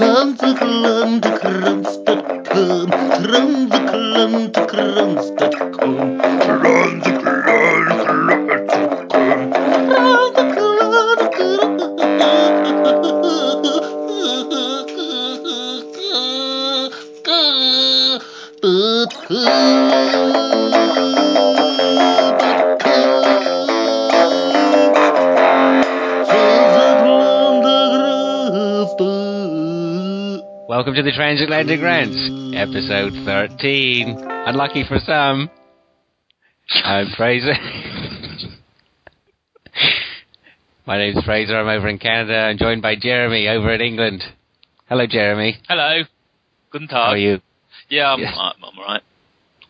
Tramseklante, kramste, tram, tramseklante, kramste, tram. The Transatlantic Rants, episode 13. Unlucky for some. I'm Fraser. My name's Fraser. I'm over in Canada. I'm joined by Jeremy over in England. Hello, Jeremy. Hello. Guten Tag. How are you? Yeah, I'm, Yes. I'm, I'm all right.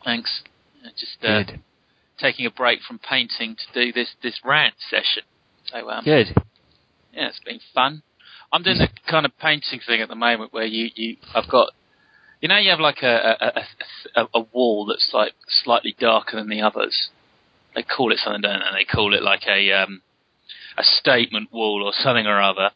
Thanks. Uh, Just uh, taking a break from painting to do this this rant session. So um, Good. yeah, it's been fun. I'm doing the kind of painting thing at the moment where you you I've got you know you have like a a, a, a, wall that's like slightly darker than the others. They call it something, don't they? They call it like a um a statement wall or something or other.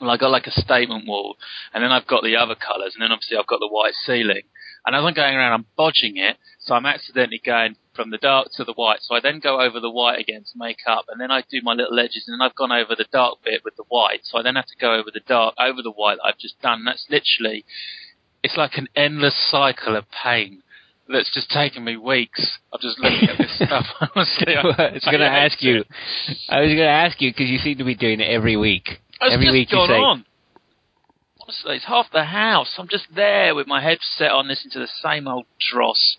Well, I got like a statement wall, and then I've got the other colours, and then obviously I've got the white ceiling. And as I'm going around, I'm bodging it, so I'm accidentally going from the dark to the white. So I then go over the white again to make up, and then I do my little edges, and then I've gone over the dark bit with the white. So I then have to go over the dark, over the white that I've just done. That's literally, it's like an endless cycle of pain that's just taken me weeks of just looking at this stuff. Honestly, I, I was going to ask you. I was going to ask you because you seem to be doing it every week. It's every just week you gone say, on. Honestly, it's half the house. I'm just there with my head set on listening to the same old dross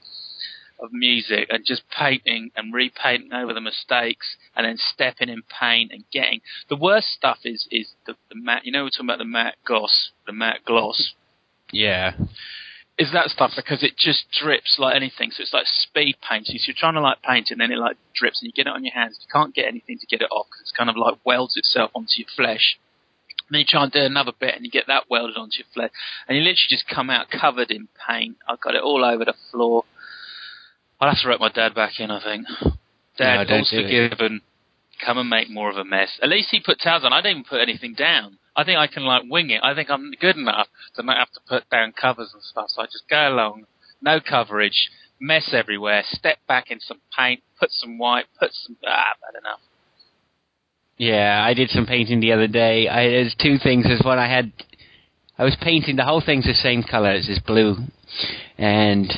of music and just painting and repainting over the mistakes and then stepping in paint and getting the worst stuff is is the, the matte you know we're talking about the matte gloss the matte gloss Yeah. is that stuff because it just drips like anything. So it's like speed paint. So you're trying to like paint and then it like drips and you get it on your hands. You can't get anything to get it off because it's kind of like welds itself onto your flesh. And then you try and do another bit and you get that welded onto your flesh. And you literally just come out covered in paint. I've got it all over the floor. I'll have to rope my dad back in, I think. Dad, No, don't all's do it. Come and make more of a mess. At least he put towels on. I didn't even put anything down. I think I can like wing it. I think I'm good enough to not have to put down covers and stuff. So I just go along, no coverage, mess everywhere, step back in some paint, put some white, put some ah, bad enough. Yeah, I did some painting the other day. I, there's two things. There's one I had. I was painting the whole thing's the same color as this blue, and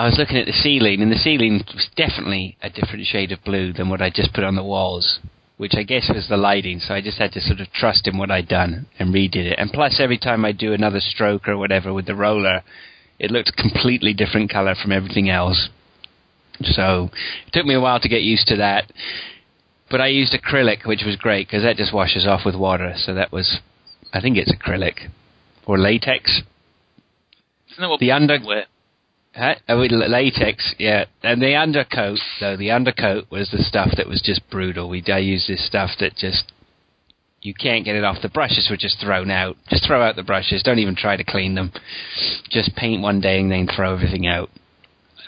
I was looking at the ceiling, and the ceiling was definitely a different shade of blue than what I just put on the walls, which I guess was the lighting. So I just had to sort of trust in what I'd done and redid it. And plus, every time I do another stroke or whatever with the roller, it looked a completely different color from everything else. So it took me a while to get used to that. But I used acrylic, which was great because that just washes off with water. So that was, I think it's acrylic or latex. Isn't that what The under- wear? Huh? Oh, with latex, yeah. And the undercoat, though, the undercoat was the stuff that was just brutal. We I used this stuff that just you can't get it off. The brushes were just thrown out. Just throw out the brushes. Don't even try to clean them. Just paint one day and then throw everything out.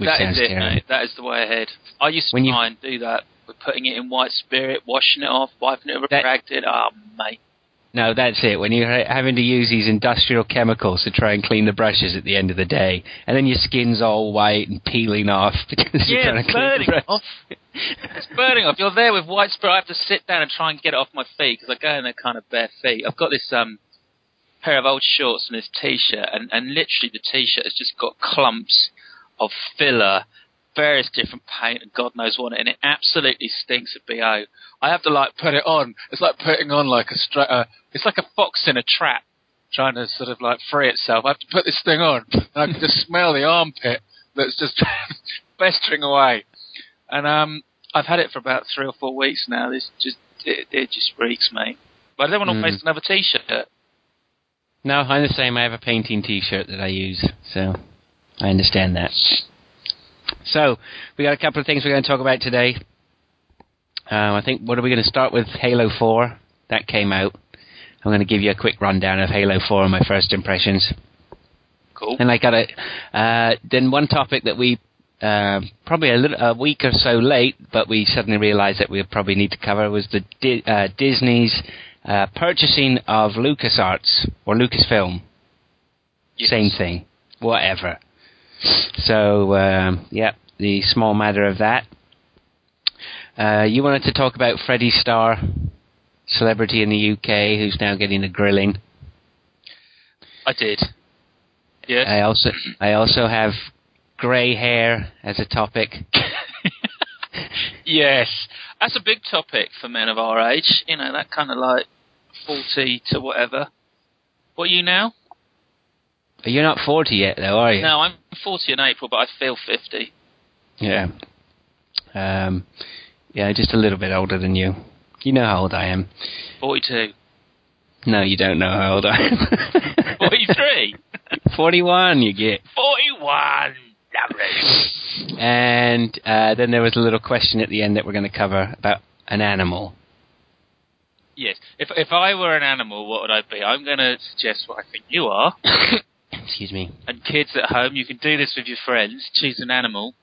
That is it, mate. That is the way ahead. I used to When you- try and do that with putting it in white spirit, washing it off, wiping it with That- Bragdon. Oh, mate. No, that's it. When you're having to use these industrial chemicals to try and clean the brushes at the end of the day, and then your skin's all white and peeling off because you're trying to clean the burning off. It's burning off. You're there with white spirit. I have to sit down and try and get it off my feet because I go in there kind of bare feet. I've got this um pair of old shorts and this t-shirt, and, and literally the t-shirt has just got clumps of filler, various different paint, and God knows what, and it absolutely stinks of bo. I have to like put it on. It's like putting on like a stra- uh, It's like a fox in a trap trying to sort of like free itself. I have to put this thing on, and I can just smell the armpit that's just festering away. And um, I've had it for about three or four weeks now. This just it, it just reeks, mate. But I don't want to Mm. waste another t-shirt. No, I'm the same. I have a painting T-shirt that I use, so I understand that. So we got a couple of things we're going to talk about today. Um, I think what are we going to start with? Halo Four that came out. I'm going to give you a quick rundown of Halo Four and my first impressions. Cool. And I got a uh, then one topic that we uh, probably a, little, a week or so late, but we suddenly realised that we probably need to cover was the Di- uh, Disney's uh, purchasing of LucasArts or Lucasfilm. Yes. Same thing. Whatever. So, um, yeah, the small matter of that. Uh, you wanted to talk about Freddie Starr, celebrity in the UK who's now getting a grilling. I did. Yes. I also I also have grey hair as a topic. yes. That's a big topic for men of our age. You know, that kind of like 40 to whatever. What are you now? You're not 40 yet, though, are you? No, I'm 40 in April, but I feel 50. Yeah. Um, yeah, just a little bit older than you. You know how old I am. 42. No, you don't know how old I am. 43. 41, you get. 41. Lovely. And uh, then there was a little question at the end that we're going to cover about an animal. Yes. If if I were an animal, what would I be? I'm going to suggest what I think you are. Excuse me. And kids at home, you can do this with your friends. Choose an animal.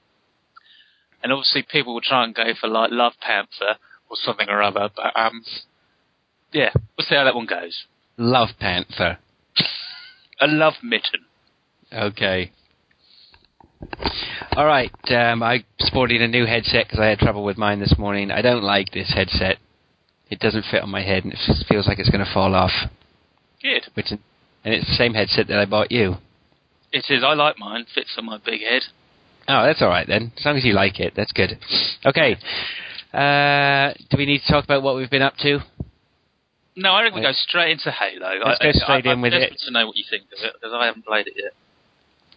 And obviously, people will try and go for like Love Panther or something or other. But um, yeah, we'll see how that one goes. Love Panther. A love mitten. Okay. All right. Um, I sported a new headset because I had trouble with mine this morning. I don't like this headset. It doesn't fit on my head, and it just feels like it's going to fall off. Good. Which, and it's the same headset that I bought you. It is. I like mine. Fits on my big head. Oh, that's all right then. As long as you like it, that's good. Okay. Uh, do we need to talk about what we've been up to? No, I reckon we go straight into Halo. Let's I, go straight I, in with I'm it. to know what you think of it because I haven't played it yet.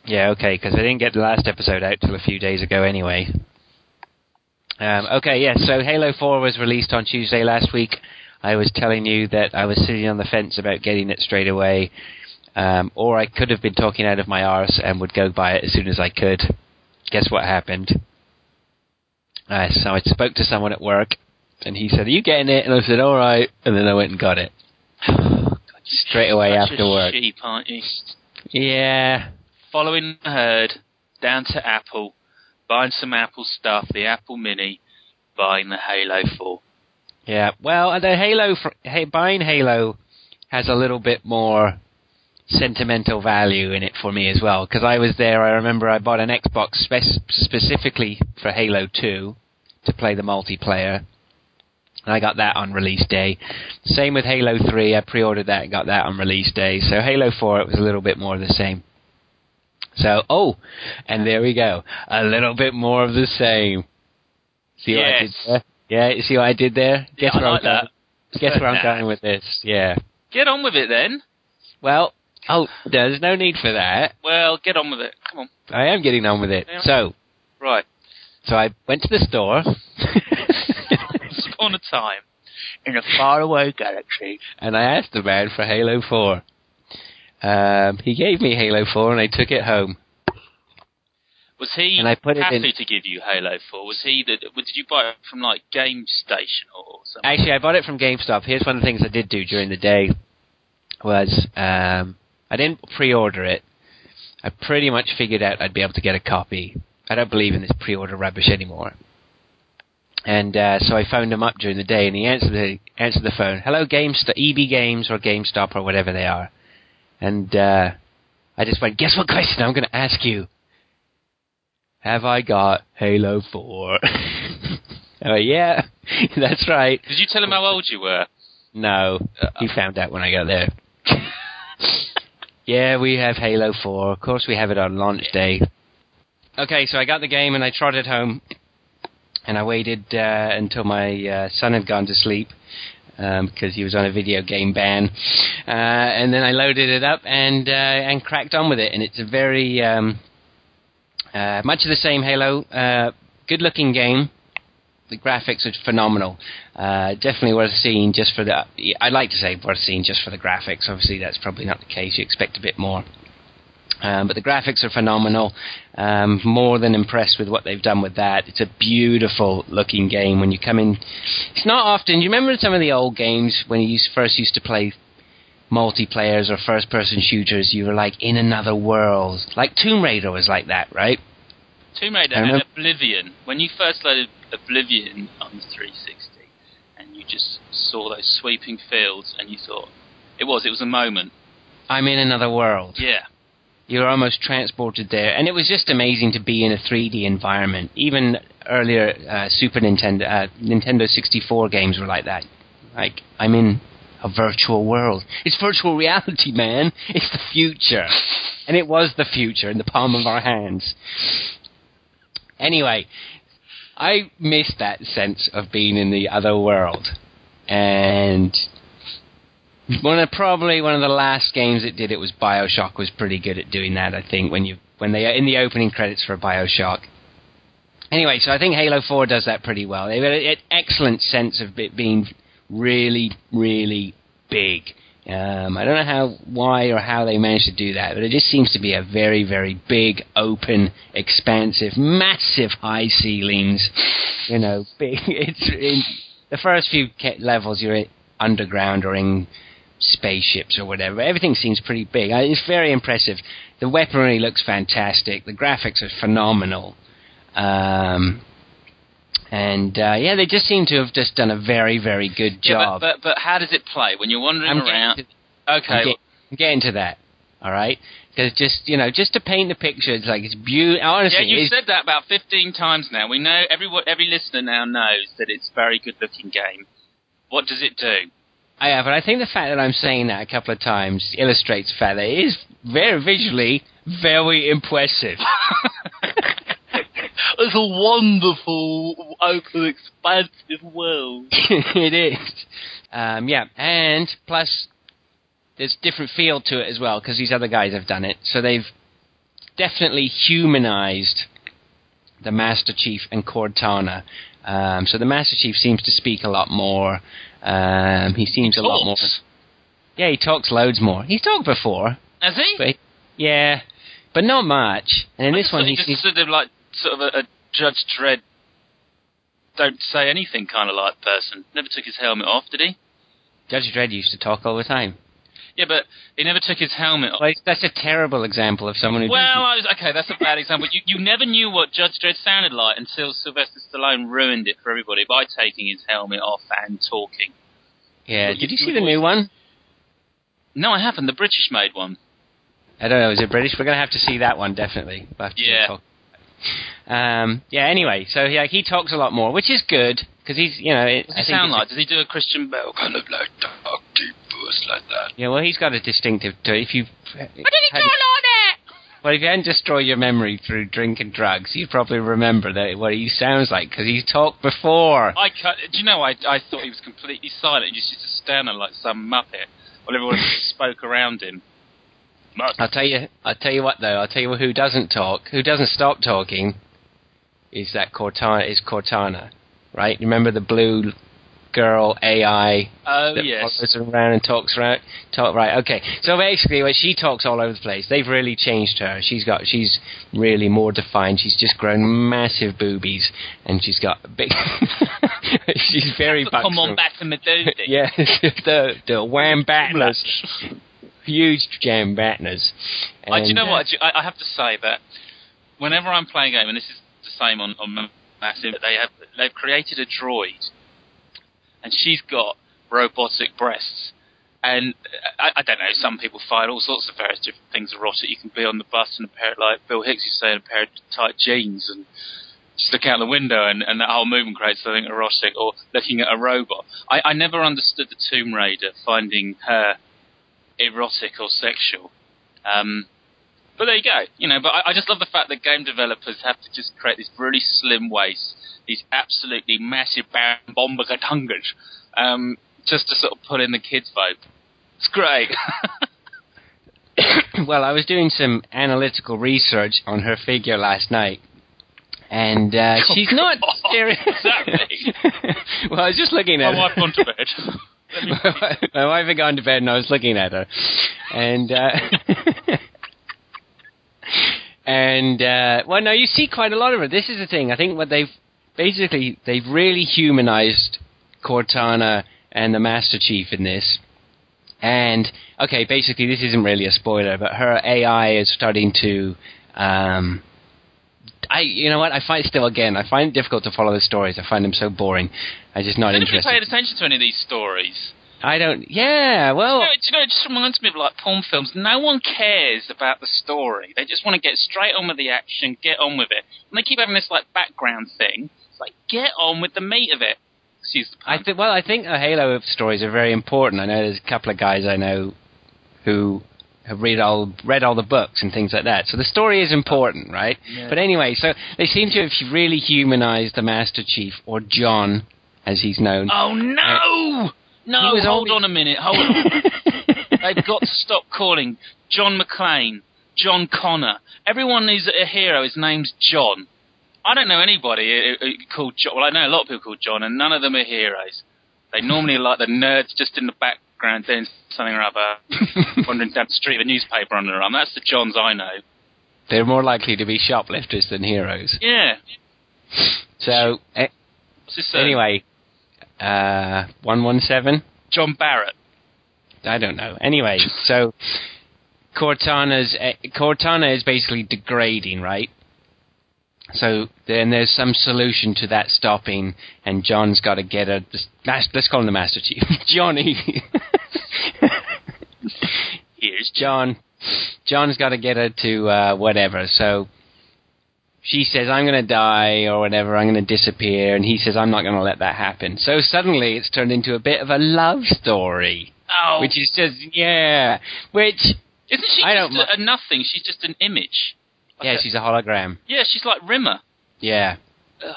Yeah, okay, because I didn't get the last episode out till a few days ago anyway. Um, okay, yeah, so Halo 4 was released on Tuesday last week. I was telling you that I was sitting on the fence about getting it straight away, um, or I could have been talking out of my arse and would go buy it as soon as I could. Guess what happened? Uh, so I spoke to someone at work, and he said, "Are you getting it?" And I said, "All right," and then I went and got it straight away Such after work. sheep, aren't you? Yeah, Following the herd down to Apple, buying some Apple stuff, the Apple Mini, buying the Halo 4. Yeah, well, the Halo, hey, buying Halo has a little bit more sentimental value in it for me as well. Because I was there, I remember I bought an Xbox spec- specifically for Halo 2 to play the multiplayer. And I got that on release day. Same with Halo 3, I pre-ordered that and got that on release day. So Halo 4, it was a little bit more of the same. So, oh, and there we go. A little bit more of the same. See what I did Yes. Yeah, you see what I did there? Yeah, Guess I where like I'm going? Guess where I'm going with this? Yeah. Get on with it then. Well, oh, there's no need for that. Well, get on with it. Come on. I am getting on with it. Yeah. So, Right. so I went to the store. Once upon a time, in a faraway galaxy. and I asked the man for Halo 4. Um, he gave me Halo 4 and I took it home. Was he And I put it in- to give you Halo 4? Was he the, did you buy it from like Game Station or something? Actually, I bought it from GameStop. Here's one of the things I did do during the day was um, I didn't pre-order it. I pretty much figured out I'd be able to get a copy. I don't believe in this pre-order rubbish anymore. And uh, so I phoned him up during the day, and he answered the answered the phone. Hello, GameStop, EB Games or GameStop or whatever they are. And uh, I just went, guess what question I'm going to ask you? Have I got Halo 4? oh yeah, that's right. Did you tell him how old you were? No, he found out when I got there. yeah, we have Halo 4. Of course, we have it on launch day. Okay, so I got the game and I trotted home, and I waited uh, until my uh, son had gone to sleep because he was on a video game ban, uh, and then I loaded it up and uh, and cracked on with it. And it's a very um, uh, much of the same Halo, uh, good-looking game. The graphics are phenomenal. Uh, definitely worth seeing just for the. I'd like to say worth seeing just for the graphics. Obviously, that's probably not the case. You expect a bit more. Um, but the graphics are phenomenal. Um, more than impressed with what they've done with that. It's a beautiful looking game. When you come in, it's not often. Do you remember some of the old games when you first used to play multiplayers or first person shooters? You were like in another world. Like Tomb Raider was like that, right? Tomb Raider and Oblivion. When you first loaded Oblivion on the 360, and you just saw those sweeping fields, and you thought it was it was a moment. I'm in another world. Yeah, You're almost transported there, and it was just amazing to be in a 3D environment. Even earlier uh, Super Nintendo, uh, Nintendo 64 games were like that. Like I'm in a virtual world. It's virtual reality, man. It's the future, and it was the future in the palm of our hands. Anyway, I missed that sense of being in the other world, and one of probably one of the last games that did it was Bioshock was pretty good at doing that. I think when you when they are in the opening credits for Bioshock. Anyway, so I think Halo Four does that pretty well. They have an excellent sense of it being really, really big. Um, I don't know how, why, or how they managed to do that, but it just seems to be a very, very big, open, expansive, massive high ceilings. You know, big. It's in the first few levels you're underground or in spaceships or whatever. Everything seems pretty big. It's very impressive. The weaponry looks fantastic. The graphics are phenomenal. Um, and uh, yeah, they just seem to have just done a very, very good yeah. job. But, but but how does it play when you're wandering I'm around? to, okay, I'm, get- I'm getting to that. All right, because just you know, just to paint the picture, it's like it's beautiful. Honestly, yeah, you've said that about 15 times now. We know everyone, every listener now knows that it's a very good looking game. What does it do? I have, but I think the fact that I'm saying that a couple of times illustrates the fact that it is very visually very impressive. it's a wonderful, open, expansive world. it is. Um, yeah, and plus there's different feel to it as well because these other guys have done it. So they've definitely humanized the Master Chief and Cortana. Um, so the Master Chief seems to speak a lot more. Um, he seems a lot more. Yeah, he talks loads more. He's talked before, Has he? but yeah, but not much. And in I this one, he he seems just sort of like sort of a, a Judge Dredd, don't say anything kind of like person. Never took his helmet off, did he? Judge Dredd used to talk all the time. Yeah, but he never took his helmet off. Well, that's a terrible example of someone who. Well, I was, okay, that's a bad example. You, you never knew what Judge Dredd sounded like until Sylvester Stallone ruined it for everybody by taking his helmet off and talking. yeah. you- Did you you see the new one? No, I haven't. The British made one. I don't know. Is it British? We're going to have to see that one definitely. We'll Yeah. Um, yeah. Anyway, so yeah, he talks a lot more, which is good because he's you know. It, What I he sound like? Does he do a Christian Bale kind of like dark, deep voice like that? Yeah. Well, he's got a distinctive. To, if you. What did he like that? Well, if you hadn't destroyed your memory through drink and drugs, you'd probably remember that what he sounds like because he's talked before. I cut, do you know? I I thought he was completely silent. He just used to stand there like some muppet while everyone spoke around him. Mutt. I'll tell you. I'll tell you what though. I'll tell you who doesn't talk, who doesn't stop talking, is that Cortana. Is Cortana, right? Remember the blue girl AI Oh that yes. follows around and talks around. Talk right. Okay. So basically, well, she talks all over the place. They've really changed her. She's got. She's really more defined. She's just grown massive boobies, and she's got big. she's very. Come on back to Medusa. Yeah, the the wham batners, huge jam batners. I, do you know And, what? Uh, I, I have to say that whenever I'm playing a game, and this is the same on, on Massive, they have they've created a droid, and she's got robotic breasts. And uh, I, I don't know. Some people find all sorts of various different things erotic. You can be on the bus in a pair, like Bill Hicks used to say, in a pair of tight jeans, and just look out the window, and, and that whole movement creates something erotic. Or looking at a robot. I, I never understood the Tomb Raider finding her erotic or sexual. Um, but there you go. You know, but I, I just love the fact that game developers have to just create these really slim waists, these absolutely massive bomba gatungas, um, just to sort of put in the kids' vote. It's great. well, I was doing some analytical research on her figure last night, and uh, she's not God, serious. exactly. well, I was just looking at My wife gone to bed. My wife had gone to bed, and I was looking at her, and uh, and uh, well, no, you see quite a lot of it. This is the thing. I think what they've basically they've really humanized Cortana and the Master Chief in this. And okay, basically this isn't really a spoiler, but her AI is starting to um, I, you know what? I find still again, I find it difficult to follow the stories. I find them so boring. I'm just not I don't know you paid attention to any of these stories. I don't. Yeah, well, Do you, know, do you know, it just reminds me of like porn films. No one cares about the story. They just want to get straight on with the action, get on with it. And they keep having this like background thing. It's like, get on with the meat of it. Excuse the pun. I think. Well, I think the Halo of stories are very important. I know there's a couple of guys I know who have read all read all the books and things like that. So the story is important, right? Yeah. But anyway, so they seem to have really humanized the Master Chief or John, as he's known. oh no! No, hold only- on a minute. Hold on. They've got to stop calling John McClane, John Connor. Everyone is a hero. His name's John. I don't know anybody uh, uh, called John. Well, I know a lot of people called John, and none of them are heroes. They normally are like the nerds just in the background doing something or other, wandering down the street with a newspaper on their arm. That's the Johns I know. They're more likely to be shoplifters than heroes. Yeah. So eh, What's his, uh, anyway, uh, one one seven. John Barrett. I don't know. Anyway, so Cortana's eh, Cortana is basically degrading, right? So then there's some solution to that stopping, and John's got to get a. Let's call him the Master Chief, Johnny. John. John's got to get her to uh, whatever. So she says, "I'm going to die" or whatever. I'm going to disappear, and he says, "I'm not going to let that happen." So suddenly, it's turned into a bit of a love story, Oh, which is just yeah. Which isn't she I just a, a nothing? She's just an image. Like yeah, a- she's a hologram. yeah, she's like Rimmer. Yeah, Ugh.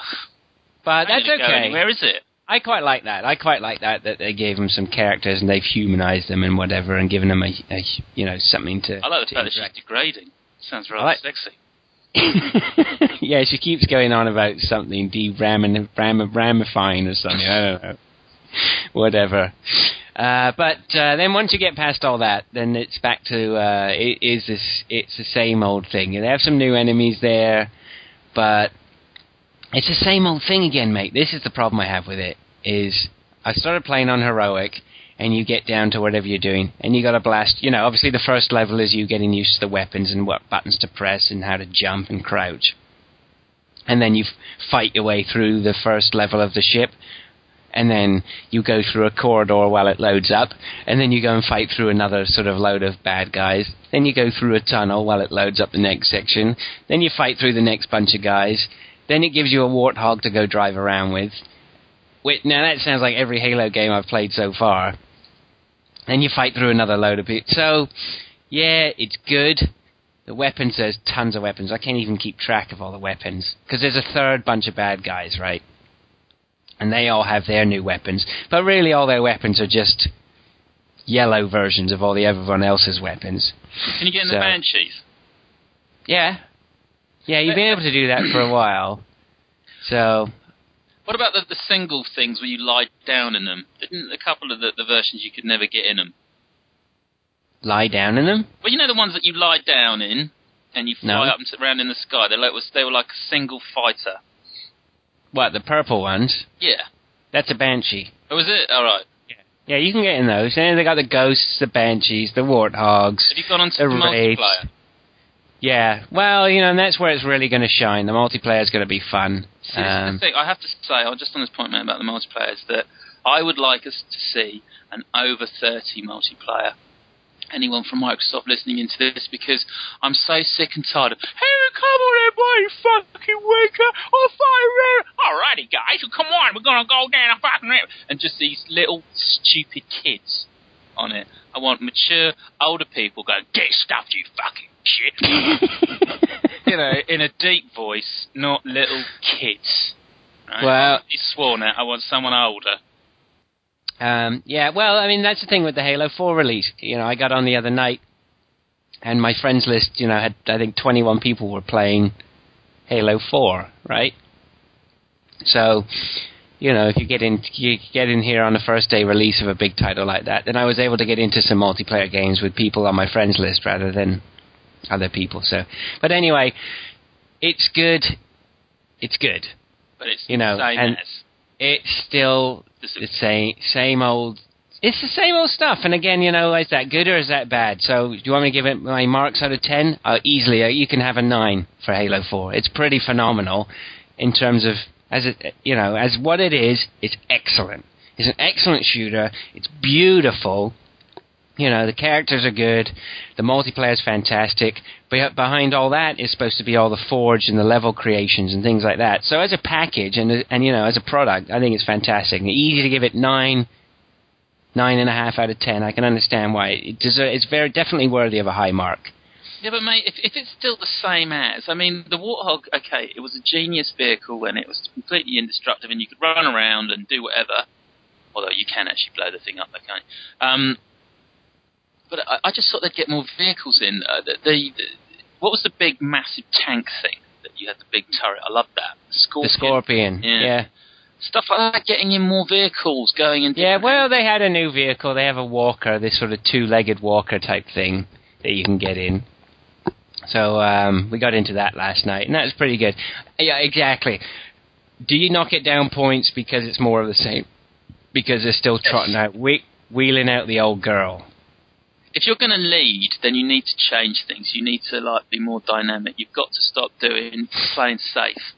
but Where that's did it go okay. anywhere, is it? I quite like that. I quite like that that they gave them some characters and they've humanized them and whatever, and given them a, a you know something to. I like the fact that she's degrading. Sounds rather like- sexy. yeah, she keeps going on about something de-ramin, ram, ramifying or something. I don't know. Whatever. Uh, but uh, then once you get past all that, then it's back to uh, it is this. It's the same old thing. They have some new enemies there, but it's the same old thing again, mate. This is the problem I have with it. Is I started playing on heroic, and you get down to whatever you're doing, and you got to blast. You know, obviously the first level is you getting used to the weapons and what buttons to press and how to jump and crouch, and then you fight your way through the first level of the ship. And then you go through a corridor while it loads up, and then you go and fight through another sort of load of bad guys. Then you go through a tunnel while it loads up the next section. Then you fight through the next bunch of guys. Then it gives you a warthog to go drive around with. Wait, now that sounds like every Halo game I've played so far. Then you fight through another load of people. So, yeah, it's good. The weapons, there's tons of weapons. I can't even keep track of all the weapons. Because there's a third bunch of bad guys, right? And they all have their new weapons. But really, all their weapons are just yellow versions of all the everyone else's weapons. Can you get in So- the Banshees? Yeah. Yeah, you've been able to do that for a while. So, What about the, the single things where you lie down in them? Didn't a couple of the, the versions you could never get in them? lie down in them? Well, you know the ones that you lie down in and you fly No. up and sit around in the sky. They like was they were like a single fighter. What, the purple ones? Yeah. That's a Banshee. Oh, was it? All right. Yeah, yeah you can get in those. And they got the ghosts, the banshees, the warthogs. Have you gone on to The the, multiplayer? Yeah, well, you know, and that's where it's really going to shine. The multiplayer's going to be fun. See, Um, thing. I have to say, I'm just on this point, man, about the multiplayer, is that I would like us to see an over 30 multiplayer. Anyone from Microsoft listening into this because I'm so sick and tired of, hey, come on, everybody, fucking wanker, I'll fire Alrighty, guys, come on, we're gonna go down a fucking river. And just these little stupid kids on it. I want mature, older people going, get stuffed, you fucking shit. you know, in a deep voice, not little kids. Right? Well- you sworn at. I want someone older. Um, yeah, well, I mean, that's the thing with the Halo 4 release. You know, I got on the other night, and my friends list, you know, had, I think 21 people were playing Halo 4, right? So, you know, if you get in, you get in here on the first day release of a big title like that, then I was able to get into some multiplayer games with people on my friends list rather than other people. So, but anyway, it's good. It's good. But it's You know, and- as. It's still the same same old it's the same old stuff. And again, you know, is that good or is that bad? So, do you want me to give it my marks out of ten? Uh, easily, uh, you can have a nine for Halo Four. It's pretty phenomenal in terms of as it, you know, as what it is. It's excellent. It's an excellent shooter. It's beautiful. You know, the characters are good. The multiplayer is fantastic. But behind all that is supposed to be all the forge and the level creations and things like that. So as a package and and you know as a product, I think it's fantastic. Easy to give it nine nine and a half out of ten. I can understand why it deserves, it's very definitely worthy of a high mark. Yeah, but mate, if, if it's still the same as, I mean, the Warthog, okay, it was a genius vehicle and it was completely indestructible and you could run around and do whatever. Although you can actually blow the thing up, okay. Um, but I, I, just thought they'd get more vehicles in. Uh, the, the, the, what was the big, massive tank thing that you had the big turret? I love that. Scorpion. The Scorpion. Yeah. yeah stuff like that, getting in more vehicles, going in. Yeah, well, they had a new vehicle. They have a walker, this sort of two-legged walker type thing that you can get in. So um, we got into that last night, and that was pretty good. Yeah, exactly. Do you knock it down points because it's more of the same? Because they're still trotting out, we- wheeling out the old girl. If you're going to lead, then you need to change things. You need to like be more dynamic. You've got to stop doing playing safe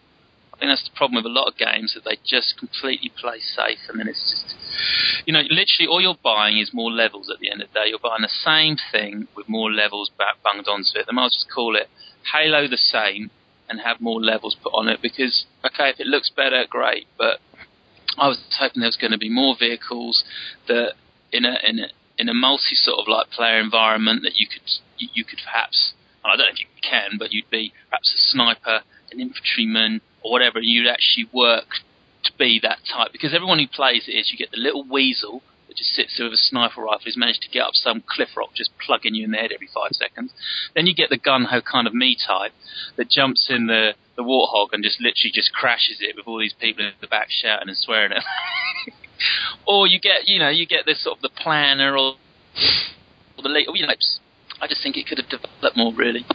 I think that's the problem with a lot of games that they just completely play safe, and then it's just, you know, literally all you're buying is more levels. At the end of the day, you're buying the same thing with more levels bunged onto it. They might just call it Halo the same and have more levels put on it because okay, if it looks better, great, but I was hoping there was going to be more vehicles that in a in a in a multi sort of like player environment that you could you could perhaps I don't know if you can, but you'd be perhaps a sniper, an infantryman, or whatever, and you'd actually work to be that type. Because everyone who plays it is you get the little weasel that just sits there with a sniper rifle who's managed to get up some cliff rock, just plugging you in the head every five seconds. Then you get the gun ho kind of me type that jumps in the the warthog and just literally just crashes it with all these people in the back shouting and swearing at. or you get you know you get this sort of the planner or or the late oh, you know I just think it could have developed more really.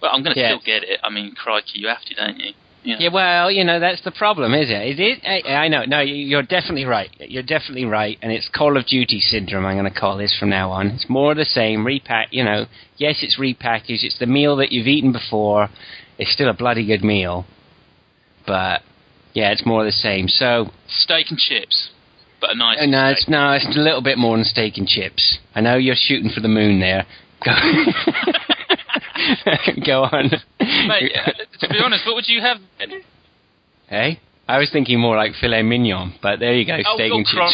But I'm going to yeah. still get it. I mean, crikey, you have to, don't you? Yeah. yeah, well, you know that's the problem, is it? Is it? I, I know. No, you're definitely right. You're definitely right, and it's Call of Duty syndrome. I'm going to call this from now on. It's more of the same. Repack. You know, yes, it's repackaged. It's the meal that you've eaten before. It's still a bloody good meal, but yeah, it's more of the same. So steak and chips, but a nice. Uh, no, it's no, it's a little bit more than steak and chips. I know you're shooting for the moon there. Go on. Mate, uh, to be honest, what would you have then? Hey? I was thinking more like filet mignon, but there you go, oh, steak and chips.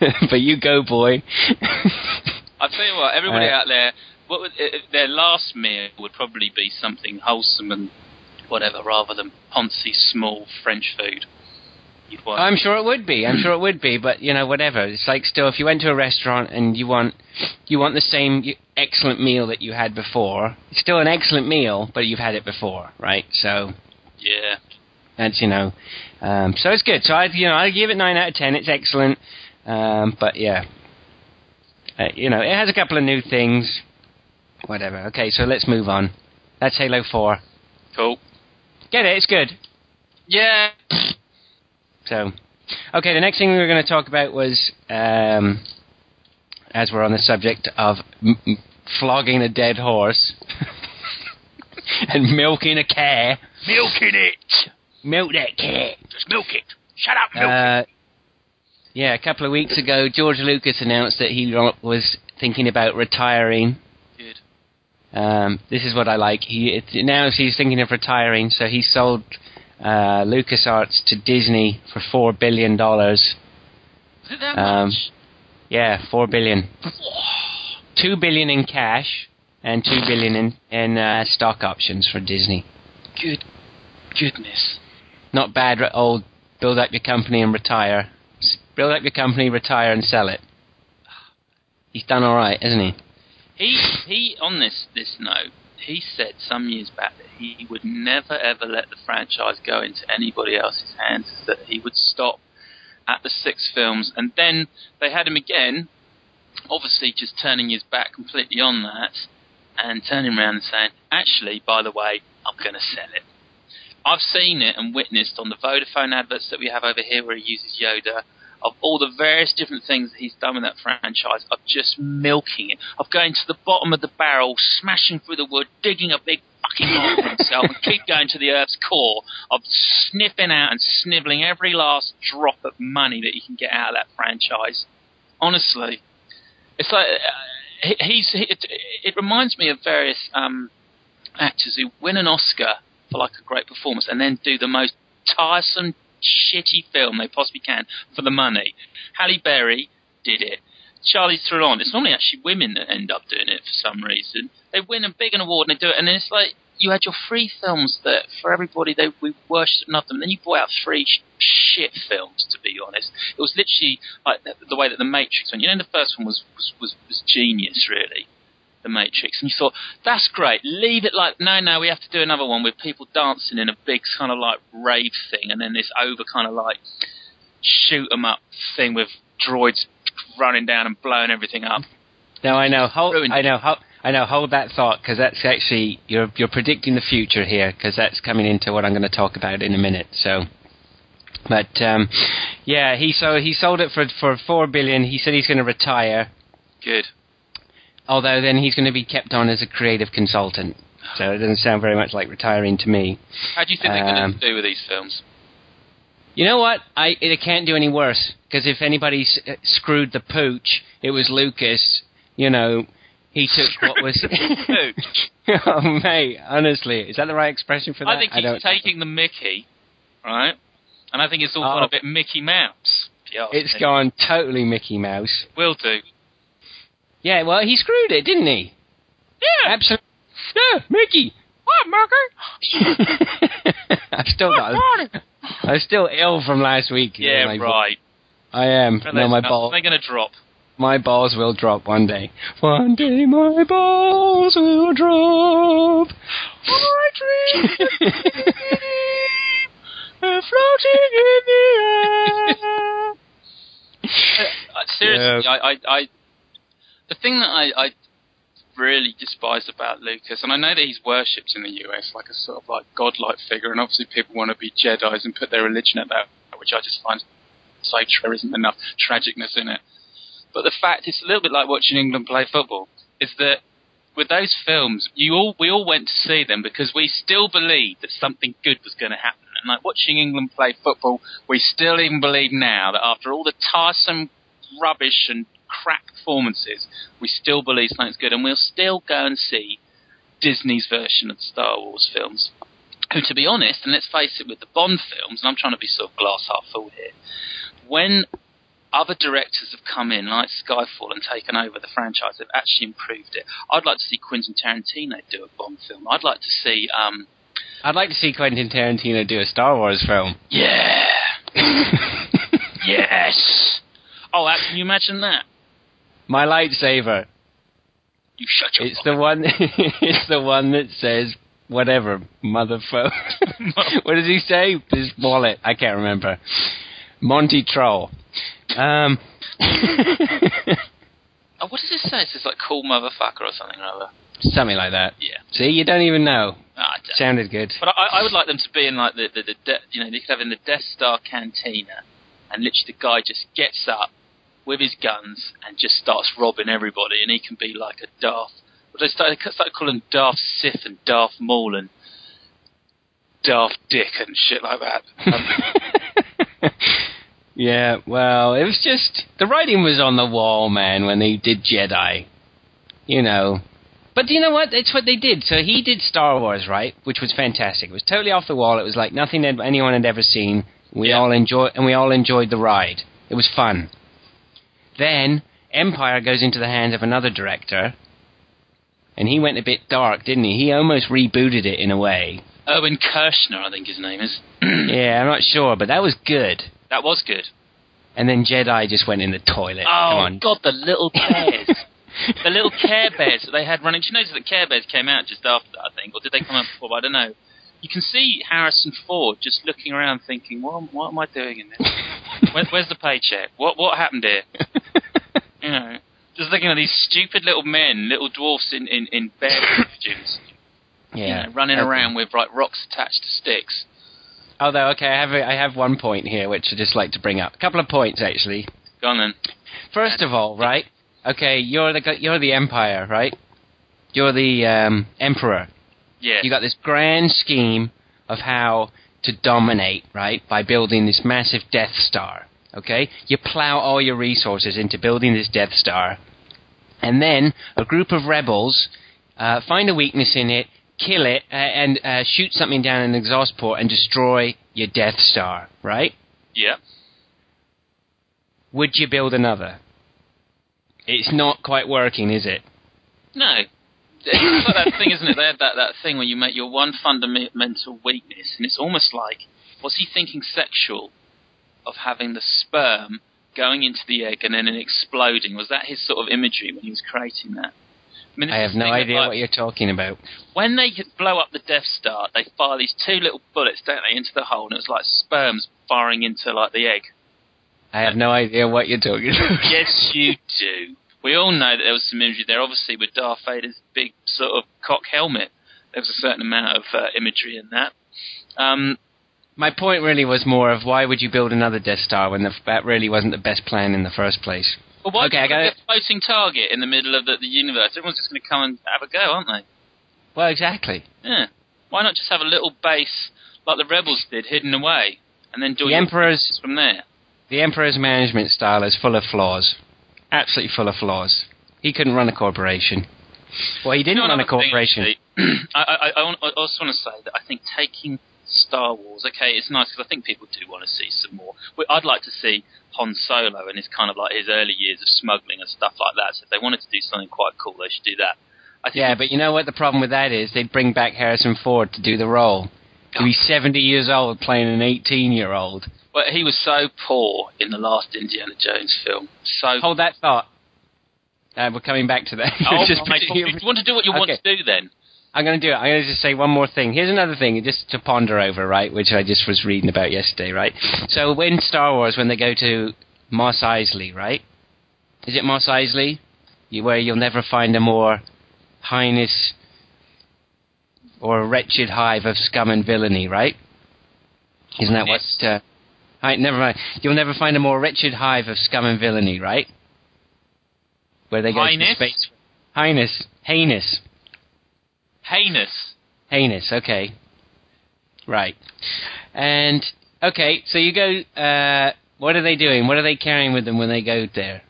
but you go, boy. I tell you what, everybody uh, out there, what would, their last meal would probably be something wholesome and whatever, rather than poncy, small French food. I'm sure it would be. I'm sure it would be. But you know, whatever. It's like still, if you went to a restaurant and you want you want the same excellent meal that you had before, it's still an excellent meal, but you've had it before, right? So yeah, that's you know, um, so it's good. So I you know I give it nine out of ten. It's excellent. Um, but yeah, uh, you know, it has a couple of new things. Whatever. Okay, so let's move on. That's Halo Four. Cool. Get it? It's good. Yeah. So, okay, the next thing we were going to talk about was, um, as we're on the subject of m- m- flogging a dead horse and milking a cow. Milking it! Milk that cat. Just milk it. Shut up, milk uh, it. Yeah, a couple of weeks ago, George Lucas announced that he was thinking about retiring. Good. Um, this is what I like. He now he's thinking of retiring, so he sold uh, LucasArts to Disney for four billion dollars. Is it that um? Yeah, four billion. two billion in cash and two billion in in uh, stock options for Disney. Good goodness. Not bad. Old build up your company and retire. Build up your company, retire, and sell it. He's done all right, isn't he? He he on this this note he said some years back that he would never ever let the franchise go into anybody else's hands, that he would stop at the six films, and then they had him again, obviously just turning his back completely on that, and turning around and saying, actually, by the way, I'm going to sell it. I've seen it and witnessed on the Vodafone adverts that we have over here where he uses Yoda. Of all the various different things that he's done with that franchise, of just milking it, of going to the bottom of the barrel, smashing through the wood, digging a big fucking hole for himself, and keep going to the Earth's core, of sniffing out and snivelling every last drop of money that you can get out of that franchise. Honestly, it's like uh, he- he's. It, it reminds me of various um, actors who win an Oscar for like a great performance and then do the most tiresome, shitty film they possibly can for the money. Halle Berry did it. Charlize Theron. It's normally actually women that end up doing it for some reason. They win a big an award and they do it, and then it's like you had your three films that for everybody they we worshipped and loved them. Then you brought out three sh- shit films. To be honest, it was literally like the, the way that the Matrix went. You know, the first one was was was, was genius, really. The Matrix, and you thought that's great. Leave it like no, no. We have to do another one with people dancing in a big kind of like rave thing, and then this over kind of like shoot 'em up thing with droids running down and blowing everything up. No, I know. Hold, Ruined I know. Hold, I know. Hold that thought because that's actually you're you're predicting the future here because that's coming into what I'm going to talk about in a minute. So, but um, yeah, he so he sold it for for four billion. He said he's going to retire, Good. Although then he's going to be kept on as a creative consultant. So it doesn't sound very much like retiring to me. How do you think they're going Um, to do with these films? You know what? I it can't do any worse because if anybody s- uh, screwed the pooch, it was Lucas. You know, he took what was. Pooch. oh mate, honestly, is that the right expression for that? I think he's don't- taking the Mickey, right? And I think it's all Oh. gone a bit Mickey Mouse. if you ask It's me. gone totally Mickey Mouse. Will do. Yeah, well, he screwed it, didn't he? Yeah. Absolutely. Yeah, Mickey. What, Mickey? I've still got. I'm still ill from last week. Yeah, My- right. I am. No, my balls. They're going to drop. My balls will drop one day. One day my balls will drop. My dream They're floating in the air. Uh, seriously, I, I, I, the thing that I, I really despise about Lucas, and I know that he's worshipped in the US like a sort of like godlike figure, and obviously people want to be Jedi's and put their religion at that, which I just find so there isn't enough tragicness in it. But the fact it's a little bit like watching England play football is that with those films, you all we all went to see them because we still believed that something good was going to happen. And like watching England play football, we still even believe now that after all the tiresome rubbish and crap performances, we still believe something's good, and we'll still go and see Disney's version of the Star Wars films. Who, to be honest, and let's face it, with the Bond films, and I'm trying to be sort of glass half full here, when other directors have come in, like Skyfall, and taken over the franchise, they've actually improved it. I'd like to see Quentin Tarantino do a Bond film. I'd like to see, um, I'd like to see Quentin Tarantino do a Star Wars film. yeah, yes. Oh, can you imagine that? My lightsaber. You shut your It's the one. it's the one that says whatever, motherfucker. what does he say? His wallet. I can't remember. Monty Troll. Um. Oh, what does it say? It says like cool motherfucker or something or other. something like that. Yeah. See, you don't even know. Ah, I don't- Sounded good. But I, I would like them to be in like the the, the de- you know they could have in the Death Star cantina, and literally the guy just gets up with his guns and just starts robbing everybody, and he can be like a Darth. But they start, they start calling him Darth Sith and Darth Maul and Darth Dick and shit like that. Um, yeah, well, it was just the writing was on the wall, man, when they did Jedi. You know. But you know what? It's what they did. So he did Star Wars, right? Which was fantastic. It was totally off the wall. It was like nothing that anyone had ever seen. We Yeah. all enjoy and we all enjoyed the ride. It was fun. Then Empire goes into the hands of another director, and he went a bit dark, didn't he? He almost rebooted it in a way. Erwin Kershner, I think his name is. Yeah, I'm not sure, but that was good. that was good. And then Jedi just went in the toilet. Oh. God, the little bears. the little Care Bears that they had running. Do you notice that Care Bears came out just after that, I think, or did they come out before? I don't know. You can see Harrison Ford just looking around, thinking, "What, am- what am I doing in this? Where, where's the paycheck? What, what happened here?" You know, just looking at these stupid little men, little dwarfs in in, in bear costumes, yeah. you know, running Okay. around with like rocks attached to sticks. Although, okay, I have a, I have one point here which I'd just like to bring up. A couple of points actually. Go on then. First of all, right? Okay, you're the you're the empire, right? You're the um, emperor. Yeah. You got this grand scheme of how to dominate, right? By building this massive Death Star. Okay, you plow all your resources into building this Death Star, and then a group of rebels uh, find a weakness in it, kill it, uh, and uh, shoot something down an exhaust port and destroy your Death Star, right? yeah. Would you build another? It's not quite working, is it? No. It's like that thing, isn't it? They had that, that thing where you make your one fundamental weakness, and it's almost like, was he thinking sexual of having the sperm going into the egg and then it exploding? Was that his sort of imagery when he was creating that? mean, I have no idea like, what you're talking about. When they blow up the Death Star, they fire these two little bullets, don't they, into the hole, and it was like sperms firing into like the egg. I have no idea what you're talking about. Yes, you do. We all know that there was some imagery there. Obviously, with Darth Vader's big sort of cock helmet, there was a certain amount of uh, imagery in that. Um, My point really was more of why would you build another Death Star when the, that really wasn't the best plan in the first place? but why Okay, I okay, got a floating target in the middle of the, the universe? Everyone's just going to come and have a go, aren't they? Well, exactly. Yeah. Why not just have a little base like the rebels did, hidden away, and then do The your Emperor's from there? the Emperor's management style is full of flaws, absolutely full of flaws. He couldn't run a corporation. Well, he didn't You know run a thing, corporation. actually? I, I, I, I also want to say that I think taking Star Wars, okay, it's nice because I think people do want to see some more. I'd like to see Han Solo and his kind of like his early years of smuggling and stuff like that. So if they wanted to do something quite cool, they should do that. I think Yeah, but you know what the problem with that is? They'd bring back Harrison Ford to do the role. He'd be 70 years old playing an 18 year old. well, he was so poor in the last Indiana Jones film. So Hold that thought. Uh, we're coming back to that. Oh, Just mate, you want to do what you want to do then? I'm going to do it. I'm going to just say one more thing. Here's another thing, just to ponder over, right? Which I just was reading about yesterday, right? So when Star Wars, when they go to Mos Eisley, right? Is it Mos Eisley? You, where you'll never find a more heinous or a wretched hive of scum and villainy, right? Isn't that what? Uh, hi, never mind. You'll never find a more wretched hive of scum and villainy, right? Where they go to space. Highness. Heinous. Heinous. Heinous, okay. Right. And, okay, so you go, uh, what are they doing? What are they carrying with them when they go there?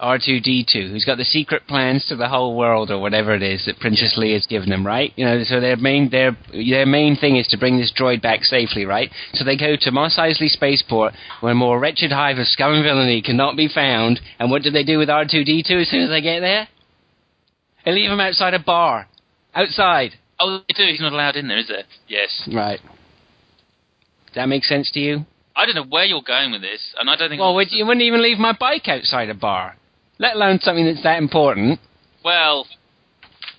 R2D2, who's got the secret plans to the whole world or whatever it is that Princess Leia has given them, right? You know, so their main their their main thing is to bring this droid back safely, right? So they go to Mos Eisley Spaceport, where a more wretched hive of scum and villainy cannot be found. And what do they do with R2D2 as soon as they get there? They leave him outside a bar, outside. Oh, they do. He's not allowed in there, is it? Yes. Right. Does that make sense to you? I don't know where you're going with this, and I don't think. Well, would, you wouldn't even leave my bike outside a bar, let alone something that's that important. Well,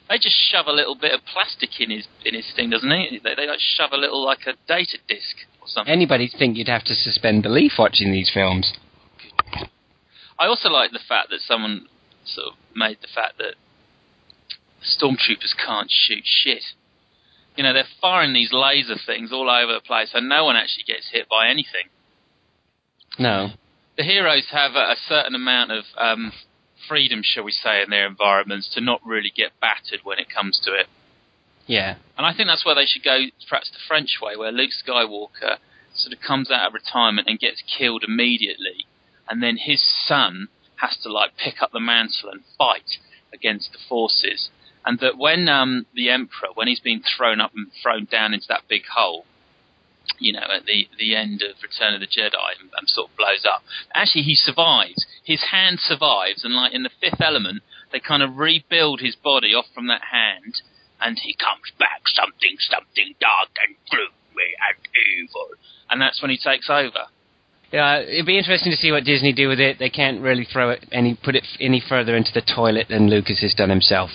they just shove a little bit of plastic in his in his thing, doesn't he? They, they like shove a little like a data disc or something. Anybody'd think you'd have to suspend belief watching these films. I also like the fact that someone sort of made the fact that stormtroopers can't shoot shit. You know, they're firing these laser things all over the place, and no one actually gets hit by anything. No. The heroes have a, a certain amount of um, freedom, shall we say, in their environments to not really get battered when it comes to it. Yeah. And I think that's where they should go, perhaps the French way, where Luke Skywalker sort of comes out of retirement and gets killed immediately, and then his son has to like pick up the mantle and fight against the forces. And that when um, the Emperor, when he's been thrown up and thrown down into that big hole, you know, at the the end of Return of the Jedi, and, and sort of blows up. Actually, he survives. His hand survives, and like in the Fifth Element, they kind of rebuild his body off from that hand, and he comes back something, something dark and gloomy and evil, and that's when he takes over. Yeah, it'd be interesting to see what Disney do with it. They can't really throw it any put it any further into the toilet than Lucas has done himself.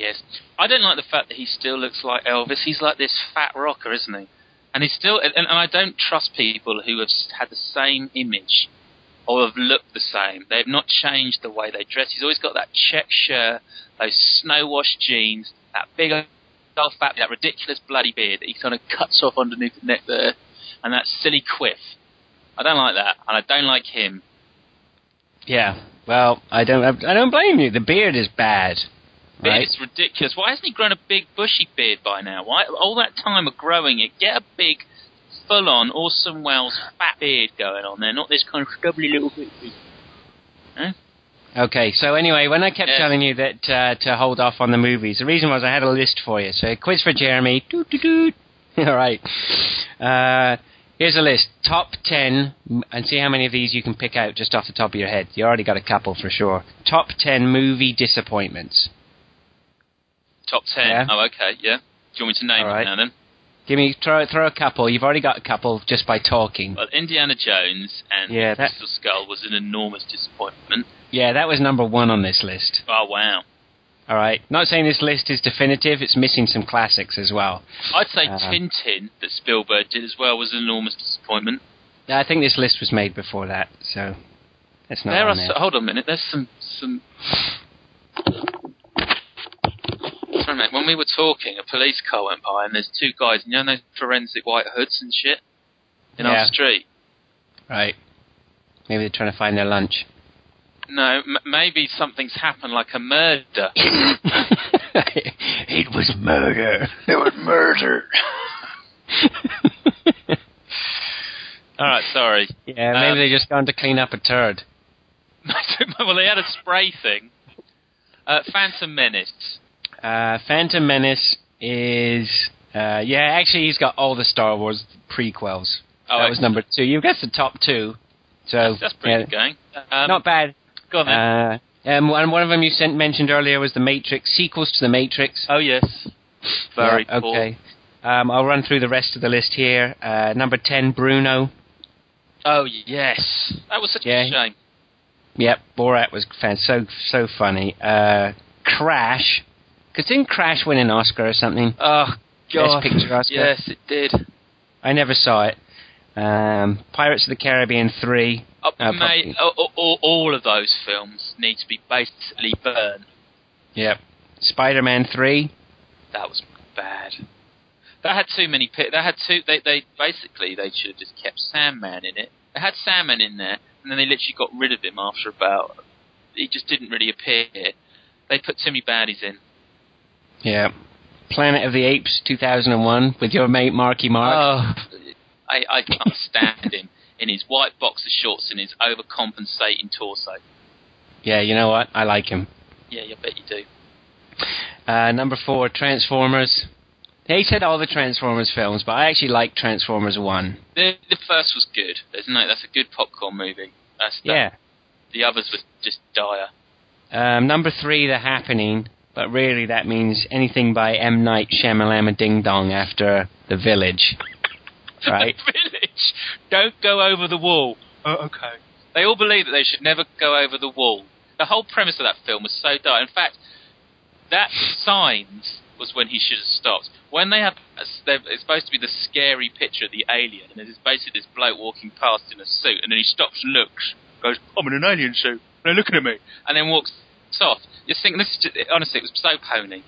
Yes, I don't like the fact that he still looks like Elvis. He's like this fat rocker, isn't he? And he's still, and, and I don't trust people who have had the same image or have looked the same. They've not changed the way they dress. He's always got that check shirt, those snow washed jeans, that big old fat, that ridiculous bloody beard that he kind of cuts off underneath the neck there. and that's silly Quiff. I don't like that, and I don't like him. Yeah. Well, I don't. I don't blame you. The beard is bad. Beard Right. is ridiculous. Why hasn't he grown a big bushy beard by now? Why all that time of growing it? Get a big, full-on Orson Welles fat beard going on there, not this kind of stubbly little bit. Okay. So anyway, when I kept Yes. telling you that uh, to hold off on the movies, the reason was I had a list for you. So a quiz for Jeremy. All right. Uh, here's a list. Top ten, and see how many of these you can pick out just off the top of your head. You already got a couple for sure. Top ten movie disappointments. Top ten. Yeah. Oh, okay, yeah. Do you want me to name All right. them now then? Give me throw throw a couple. You've already got a couple just by talking. Well, Indiana Jones and Yeah, that- Crystal Skull was an enormous disappointment. Yeah, that was number one on this list. Oh wow. All right. Not saying this list is definitive. It's missing some classics as well. I'd say Uh, Tintin that Spielberg did as well was an enormous disappointment. I think this list was made before that, so it's not there on are there. so, hold on a minute. There's some some. Mate. When we were talking, a police car went by, and there's two guys. You know those forensic white hoods and shit in Yeah. our street. Right. Maybe they're trying to find their lunch. No, m- maybe something's happened, like a murder. it was murder. it was murder. All right, sorry. yeah, maybe Um, they just gone to clean up a turd. well, they had a spray thing. Uh, Phantom Menace. Uh, Phantom Menace is. Uh, yeah, actually, he's got all the Star Wars prequels. Oh, that was number two. You've got the top two. So That's, that's pretty yeah, good going. Um, not bad. go on then. Uh, um, and one of them you sent, mentioned earlier was the Matrix sequels to the Matrix. oh yes, very Yeah, cool. okay. Um, I'll run through the rest of the list here. Uh, number ten, Bruno. Oh yes, that was such Yeah. a shame. Yep, Borat was fan so so funny. Uh, Crash, because didn't Crash win an Oscar or something? Oh God, Picture Oscar. yes, it did. I never saw it. Um, Pirates of the Caribbean three. Oh, Uh, mate, all, all, all of those films need to be basically burned. Yep. Spider Man three. That was bad. That had too many. Pi- that had too. They they basically they should have just kept Sandman in it. They had Sandman in there, and then they literally got rid of him after about. He just didn't really appear. They put too many baddies in. Yeah. Planet of the Apes two thousand and one with your mate Marky Mark. Oh, I I can't stand him in his white boxer shorts and his overcompensating torso. Yeah, you know what? I like him. Yeah, I bet you do. Uh, number four, Transformers. They said all the Transformers films, but I actually like Transformers one. The the first was good. There's no. That's a good popcorn movie. That's that, Yeah. The others were just dire. Um, number three, The Happening, but really that means anything by M. Night Shyamalama Ding Dong after The Village. Right? Village. Don't go over the wall. Oh, okay. They all believe that they should never go over the wall. The whole premise of that film was so dark. In fact, that signs was when he should have stopped. When they have, it's supposed to be the scary picture of the alien, and it's basically this bloke walking past in a suit, and then he stops and looks, goes, "I'm in an alien suit. and They're looking at me," and then walks off. You're thinking this is just, honestly, it was so pony.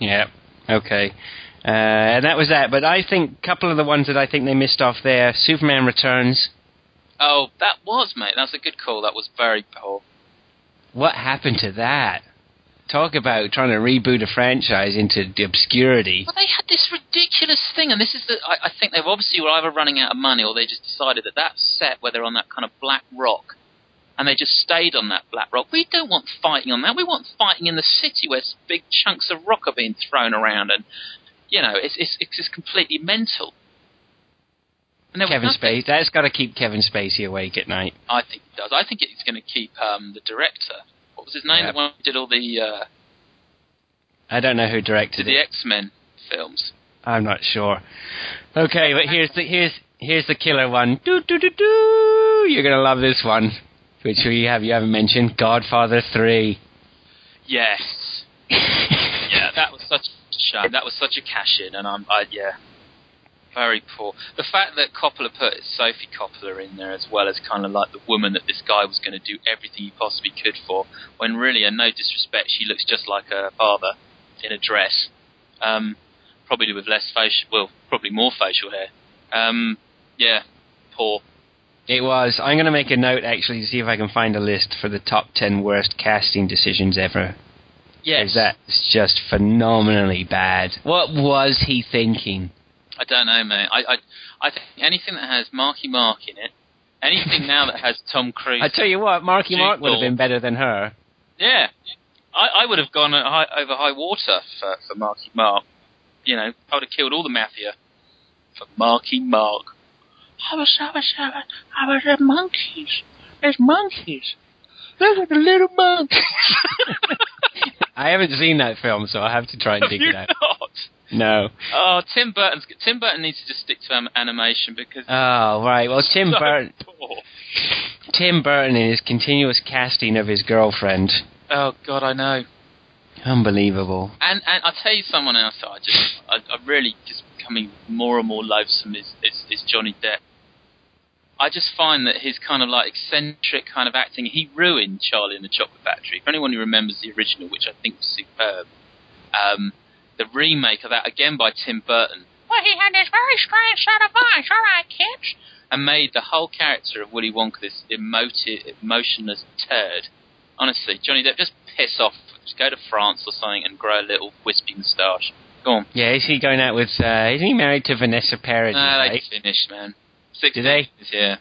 yeah. Okay. Uh, and that was that. But I think a couple of the ones that I think they missed off there Superman Returns. Oh, that was mate. That's a good call. That was very poor. What happened to that? Talk about trying to reboot a franchise into the obscurity. Well, they had this ridiculous thing, and this is the. I, I think they've obviously were either running out of money or they just decided that that set where they're on that kind of black rock, and they just stayed on that black rock. We don't want fighting on that. We want fighting in the city where big chunks of rock are being thrown around, and you know, it's it's, it's just completely mental. And Kevin. Spacey, that's got to keep Kevin Spacey awake at night. I think it does. I think it's going to keep um, the director. What was his name? Yeah. The one who did all the uh, I don't know who directed the. X Men films. I'm not sure. Okay, but here's the here's here's the killer one. Do do do do. You're gonna love this one, which we have you haven't mentioned. Godfather three. Yes. yeah, that was such a shame. That was such a cash in, and I'm, I, yeah, very poor. The fact that Coppola put Sophie Coppola in there as well as kind of like the woman that this guy was going to do everything he possibly could for, when really, and no disrespect, she looks just like her father in a dress, um, probably with less facial, well, probably more facial hair. Um, Yeah, poor. It was. I'm going to make a note actually to see if I can find a list for the top ten worst casting decisions ever. Yes. That's just phenomenally bad. What was he thinking? I don't know, mate. I, I, I think anything that has Marky Mark in it, anything now that has Tom Cruise. I tell you what, Marky Mark would have been better than her. Yeah, I, I would have gone high, over high water for, for Marky Mark. You know, I would have killed all the mafia for Marky Mark. I was, I was, I was, I was the monkeys. There's monkeys. Look at the little monkeys. I haven't seen that film, so I have to try and Have dig you it out. not? No. Oh, Tim Burton's Tim Burton needs to just stick to um, animation because Oh right. Well, Tim so Burton. poor. Tim Burton in his continuous casting of his girlfriend. Oh God, I know. Unbelievable. And and I'll tell you someone else that I just I, I really just becoming more and more loathsome is, is is Johnny Depp. I just find that his kind of like eccentric kind of acting he ruined Charlie and the Chocolate Factory. For anyone who remembers the original, which I think was superb, um, the remake of that again by Tim Burton. Well, he had this very strange set of eyes. All right, kids. And made the whole character of Willy Wonka this emotive, emotionless turd. Honestly, Johnny Depp, just piss off. Just go to France or something and grow a little wispy moustache. Go on. Yeah, is he going out with? Uh, isn't he married to Vanessa Paradis? Nah, right? they finished, man. Sixteen Did they? years, yeah.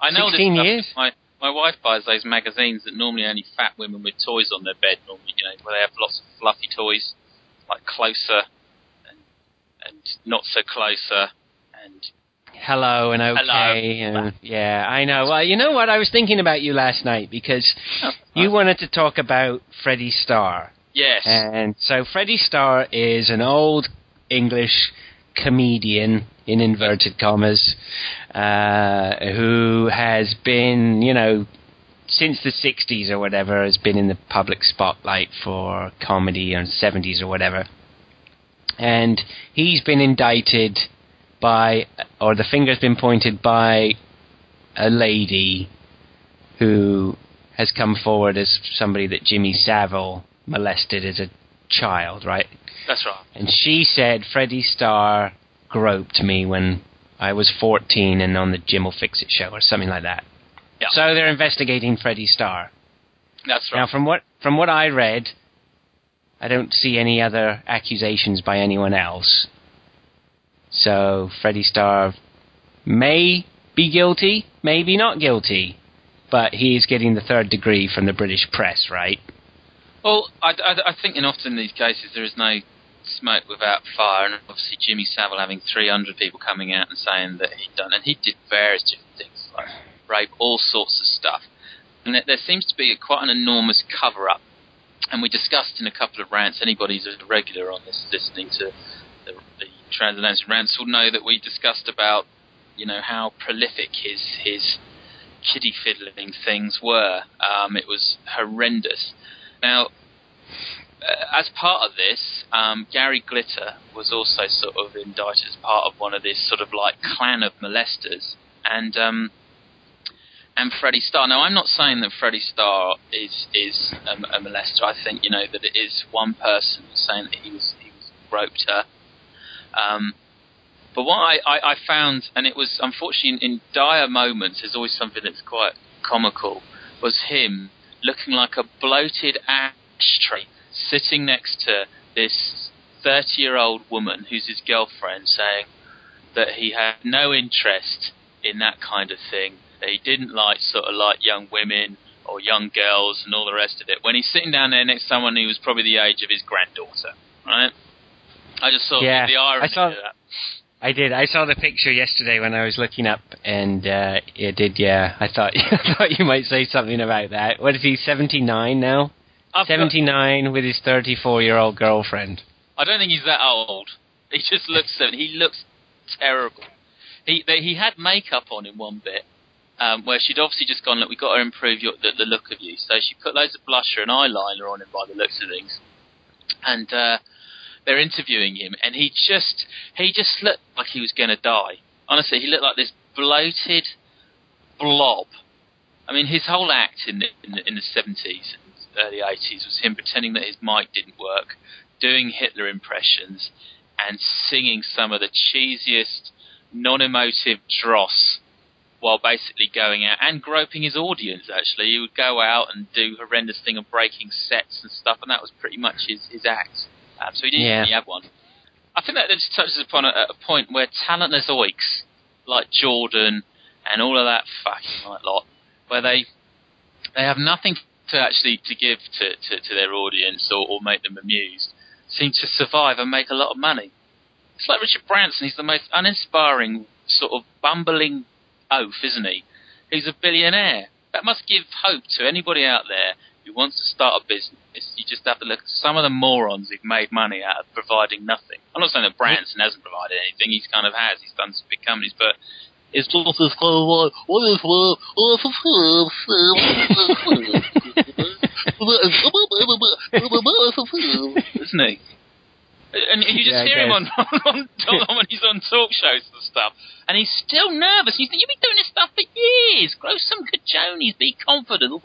I know 16 this years? My my wife buys those magazines that normally only fat women with toys on their bed normally, you know, where they have lots of fluffy toys, like closer and and not so closer and Hello and okay. Hello. And, yeah, I know. Well, you know what? I was thinking about you last night because oh, you wanted to talk about Freddie Starr. yes. And so Freddie Starr is an old English comedian in inverted commas uh, who has been, you know, since the 60s or whatever has been in the public spotlight for comedy and 70s or whatever. And he's been indicted by or the finger's been pointed by a lady who has come forward as somebody that Jimmy Savile molested as a child, right? That's right. And she said Freddie Starr groped me when I was 14 and on the Jim'll Fix It show or something like that. Yeah. So they're investigating Freddie Starr. That's right. Now, from what from what I read, I don't see any other accusations by anyone else. So Freddie Starr may be guilty, maybe not guilty, but he's getting the third degree from the British press, right? Well, I, I, I think in often these cases there is no smoke without fire, and obviously Jimmy Savile having 300 people coming out and saying that he'd done, and he did various different things like rape, all sorts of stuff, and there, seems to be a, quite an enormous cover-up. And we discussed in a couple of rants. Anybody who's a regular on this, listening to the, the transatlantic rants, will know that we discussed about, you know, how prolific his his kiddie fiddling things were. Um, it was horrendous. Now, uh, as part of this, um, Gary Glitter was also sort of indicted as part of one of this sort of like clan of molesters, and um, and Freddie Starr. Now, I'm not saying that Freddie Starr is is a, a molester. I think you know that it is one person saying that he was he was groped her. Um, but what I, I, I found, and it was unfortunately in, in dire moments, there's always something that's quite comical, was him looking like a bloated ashtray sitting next to this 30 year old woman who's his girlfriend saying that he had no interest in that kind of thing, that he didn't like sort of like young women or young girls and all the rest of it. When he's sitting down there next to someone who was probably the age of his granddaughter, right? I just saw Yeah, the irony I saw- of that. I did. I saw the picture yesterday when I was looking up, and uh, it did. Yeah, I thought I thought you might say something about that. What is he? Seventy nine now? I've Seventy nine with his thirty four year old girlfriend. I don't think he's that old. He just looks seven. He looks terrible. He they, he had makeup on in one bit, um, where she'd obviously just gone, look, we've got to improve your, the, the look of you. So she put loads of blusher and eyeliner on him by the looks of things, and uh, they're interviewing him, and he just he just looked like he was going to die. Honestly, he looked like this bloated blob. I mean, his whole act in the in the, in the 70s and early 80s was him pretending that his mic didn't work, doing Hitler impressions, and singing some of the cheesiest, non-emotive dross while basically going out and groping his audience. Actually, he would go out and do horrendous thing of breaking sets and stuff, and that was pretty much his his act. Um, so he didn't Yeah. really have one. I think that just touches upon a, a point where talentless oiks like Jordan and all of that fucking like lot, where they they have nothing to actually to give to, to, to their audience or, or make them amused, seem to survive and make a lot of money. It's like Richard Branson. He's the most uninspiring sort of bumbling oaf, isn't he? He's a billionaire. That must give hope to anybody out there who wants to start a business. You just have to look at some of the morons who've made money out of providing nothing. I'm not saying that Branson hasn't provided anything. He's kind of has. He's done some big companies, but it's just this kind of like, what is what? Isn't he? And you just Yeah, hear him on, on, on when he's on talk shows and stuff, and he's still nervous. You think you've been doing this stuff for years. Grow some cajones. Be confident.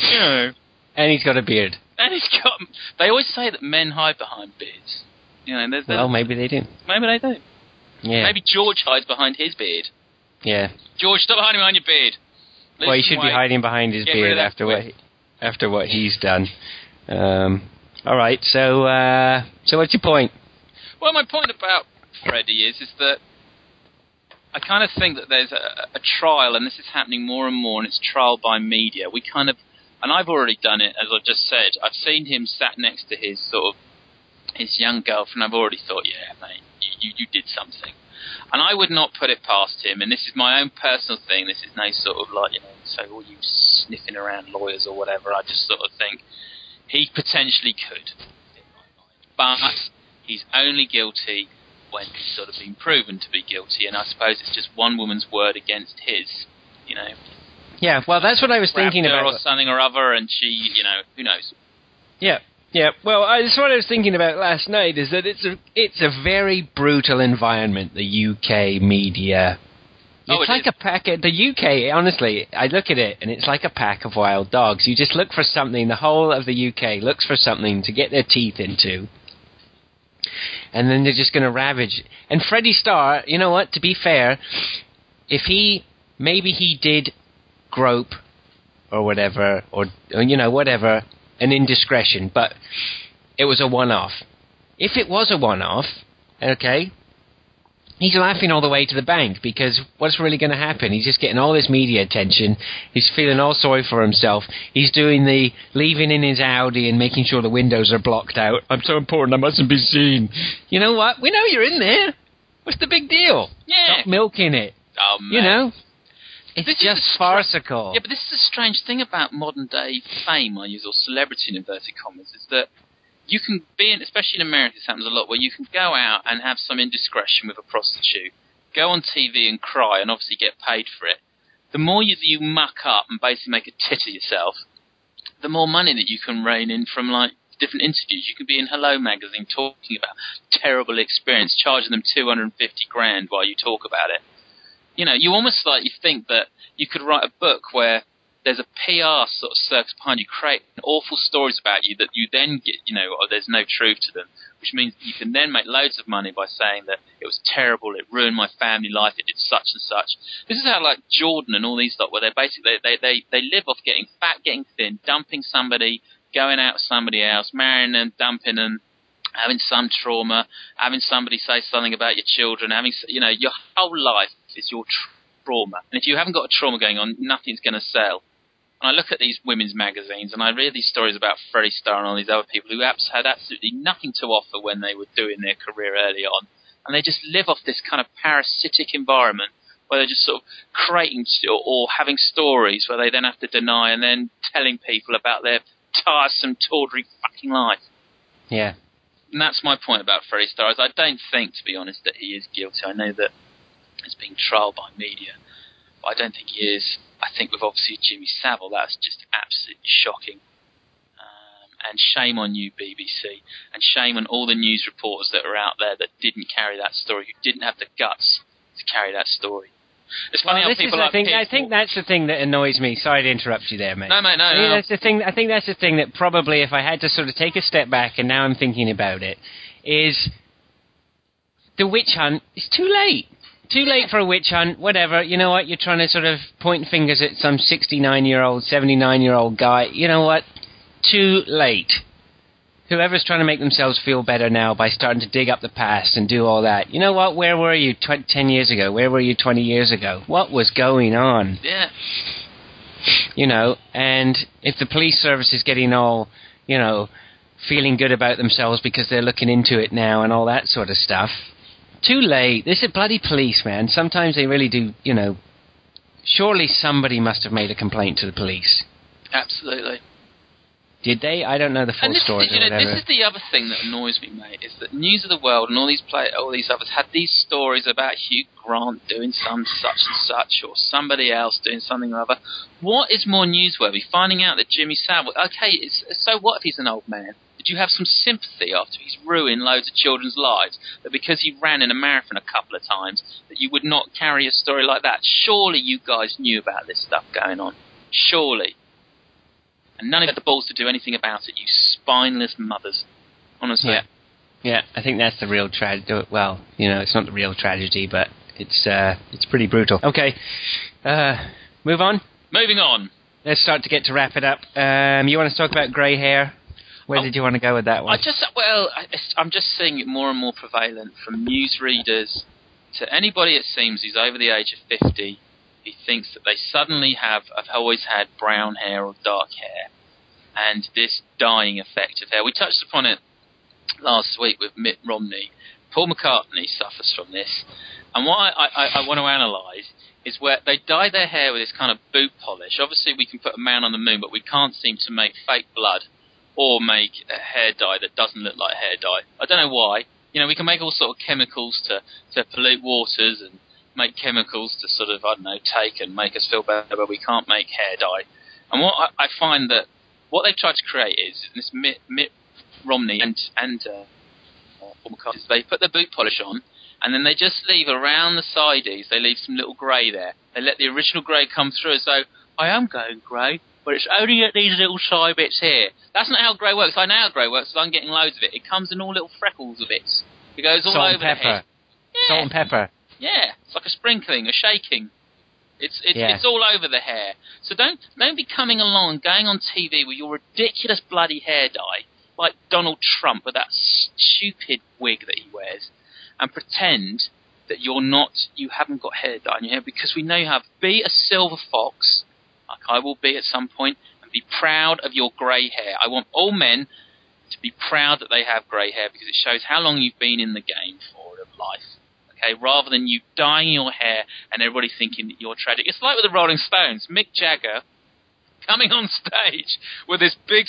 you know, and he's got a beard. and he's got. They always say that men hide behind beards. You know, there's, there's, Well, maybe they do. maybe they do. Yeah. Maybe George hides behind his beard. Yeah. George, stop hiding behind your beard. Well, he should be hiding behind his Get rid of beard after what after what he's done. Um, all right. So, uh, so what's your point? Well, my point about Freddie is is that I kind of think that there's a, a trial, and this is happening more and more, and it's trial by media. We kind of, and I've already done it, as I've just said. I've seen him sat next to his sort of his young girlfriend. I've already thought, yeah, mate, you, you, you did something. And I would not put it past him. And this is my own personal thing. This is no sort of like you know, so all you sniffing around lawyers or whatever. I just sort of think he potentially could, in my mind. but he's only guilty when he's sort of been proven to be guilty. And I suppose it's just one woman's word against his. You know, Yeah. Well, that's what I was thinking about. or something or other, and she, you know, who knows? Yeah, yeah. Well, I, that's what I was thinking about last night. Is that it's a it's a very brutal environment. The UK media. Oh, It's it like is. a pack of the UK. Honestly, I look at it and it's like a pack of wild dogs. You just look for something. The whole of the UK looks for something to get their teeth into, and then they're just going to ravage. And Freddie Starr, you know what? To be fair, if he maybe he did grope or whatever, or, or you know whatever, an indiscretion, but it was a one-off. If it was a one-off, okay, he's laughing all the way to the bank because what's really going to happen? He's just getting all this media attention. He's feeling all sorry for himself. He's doing the leaving in his Audi and making sure the windows are blocked out. I'm so important, I mustn't be seen. You know what? We know you're in there. What's the big deal? Yeah. Stop milking it. Oh, You know, it's This is just stra- farcical. Yeah, but this is a strange thing about modern day fame, I use, or celebrity in inverted commas, is that you can be in, especially in America, this happens a lot, where you can go out and have some indiscretion with a prostitute, go on TV and cry, and obviously get paid for it. The more you, you muck up and basically make a tit of yourself, the more money that you can rein in from like different interviews. You could be in Hello magazine talking about terrible experience, charging them 250 grand while you talk about it you know, you almost like you think that you could write a book where there's a PR sort of circus behind you, create awful stories about you that you then get, you know, or there's no truth to them, which means you can then make loads of money by saying that it was terrible, it ruined my family life, it did such and such. This is how like Jordan and all these lot, where they basically they they they live off getting fat, getting thin, dumping somebody, going out with somebody else, marrying them, dumping them, having some trauma, having somebody say something about your children, having you know your whole life is your trauma, and if you haven't got a trauma going on, nothing's going to sell. And I look at these women's magazines and I read these stories about Freddie Starr and all these other people who had absolutely nothing to offer when they were doing their career early on, and they just live off this kind of parasitic environment where they're just sort of creating or having stories where they then have to deny and then telling people about their tiresome, tawdry fucking life. yeah. And that's my point about Freddie Starr. Is I don't think, to be honest, that he is guilty. I know that it's being trialled by media, but I don't think he is. I think with obviously Jimmy Savile, that's just absolutely shocking. Um, and shame on you, BBC, and shame on all the news reporters that are out there that didn't carry that story, who didn't have the guts to carry that story. It's funny Well, how people like thing. I think that's the thing that annoys me. Sorry to interrupt you there, mate. No, mate, no, I mean, no. that's the thing. I think that's the thing that probably, if I had to sort of take a step back, and now I'm thinking about it, is the witch hunt is too late. Too late for a witch hunt. Whatever. You know what? You're trying to sort of point fingers at some 69 year old, 79 year old guy. You know what? Too late. Whoever's trying to make themselves feel better now by starting to dig up the past and do all that. You know what? Where were you tw- 10 years ago? Where were you 20 years ago? What was going on? Yeah. you know, and if the police service is getting all, you know, feeling good about themselves because they're looking into it now and all that sort of stuff, too late. This is bloody police, man. Sometimes they really do, you know. Surely somebody must have made a complaint to the police. Absolutely. Did they? I don't know the full and this, story. is, you know, this is the other thing that annoys me, mate, is that News of the World and all these play, all these others had these stories about Hugh Grant doing some such and such, or somebody else doing something or other. What is more newsworthy? Finding out that Jimmy Savile, okay, it's, so what if he's an old man? Did you have some sympathy after he's ruined loads of children's lives? That because he ran in a marathon a couple of times, that you would not carry a story like that? Surely you guys knew about this stuff going on. Surely and none of you had the balls to do anything about it, you spineless mothers. Honestly. Yeah. Yeah, I think that's the real tragedy. Well, you know, it's not the real tragedy, but it's uh, it's pretty brutal. Okay, uh, move on. Moving on. Let's start to get to wrap it up. Um, you want to talk about grey hair? Where Oh, did you want to go with that one? I just, well, I, I'm just seeing it more and more prevalent from newsreaders to anybody, it seems, who's over the age of 50 who thinks that they suddenly have, have always had brown hair or dark hair. And this dyeing effect of hair. We touched upon it last week with Mitt Romney. Paul McCartney suffers from this. And what I, I, I want to analyse is where they dye their hair with this kind of boot polish. Obviously, we can put a man on the moon, but we can't seem to make fake blood or make a hair dye that doesn't look like hair dye. I don't know why. You know, we can make all sort of chemicals to, to pollute waters and make chemicals to sort of, I don't know, take and make us feel better, but we can't make hair dye. And what I, I find that what they've tried to create is this Mitt, Mitt Romney and, and uh, they put their boot polish on and then they just leave around the sides, they leave some little grey there. They let the original grey come through as though, I am going grey, but it's only at these little side bits here. That's not how grey works. I know how grey works, 'cause I'm getting loads of it. It comes in all little freckles of bits. It goes all Salt over and the pepper. head. Yeah. Salt and pepper. Yeah, it's like a sprinkling, a shaking. It's it's, Yeah. it's all over the hair. So don't don't be coming along and going on TV with your ridiculous bloody hair dye, like Donald Trump with that stupid wig that he wears, and pretend that you're not you haven't got hair dye in your hair because we know you have. Be a silver fox, like I will be at some point, and be proud of your grey hair. I want all men to be proud that they have grey hair because it shows how long you've been in the game for of life okay, rather than you dyeing your hair and everybody thinking that you're tragic. It's like with the Rolling Stones. Mick Jagger coming on stage with his big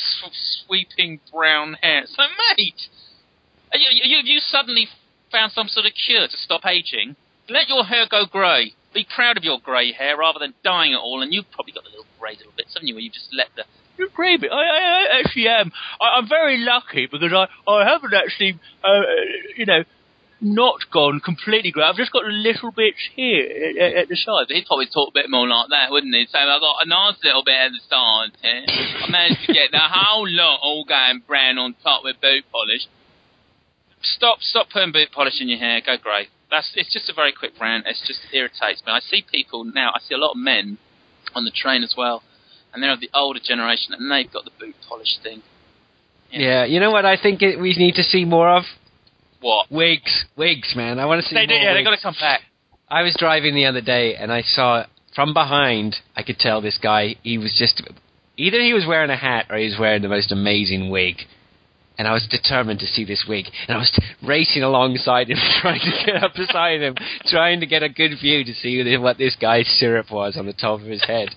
sweeping brown hair. So, mate, you, you, you suddenly found some sort of cure to stop aging. Let your hair go grey. Be proud of your grey hair rather than dyeing it all. And you've probably got the little grey little bits, haven't you, where you just let the you're. I, I, I actually am. I, I'm very lucky because I, I haven't actually, uh, you know, not gone completely grey. I've just got little bits here at, at the sides. He'd probably talk a bit more like that, wouldn't he? So I've got a nice little bit at the side here. I managed to get the whole lot all going brown on top with boot polish. Stop, stop putting boot polish in your hair. Go grey. That's. It's just a very quick rant. It's just irritates me. I see people now. I see a lot of men on the train as well, and they're of the older generation, and they've got the boot polish thing. Yeah, you know what I think it, we need to see more of? What? Wigs. Wigs, man. I want to see They do, yeah, they wigs. got to come back. I was driving the other day and I saw from behind. I could tell this guy. He was just either he was wearing a hat or he was wearing the most amazing wig. And I was determined to see this wig, and I was racing alongside him, trying to get up beside him, trying to get a good view to see what this guy's syrup was on the top of his head.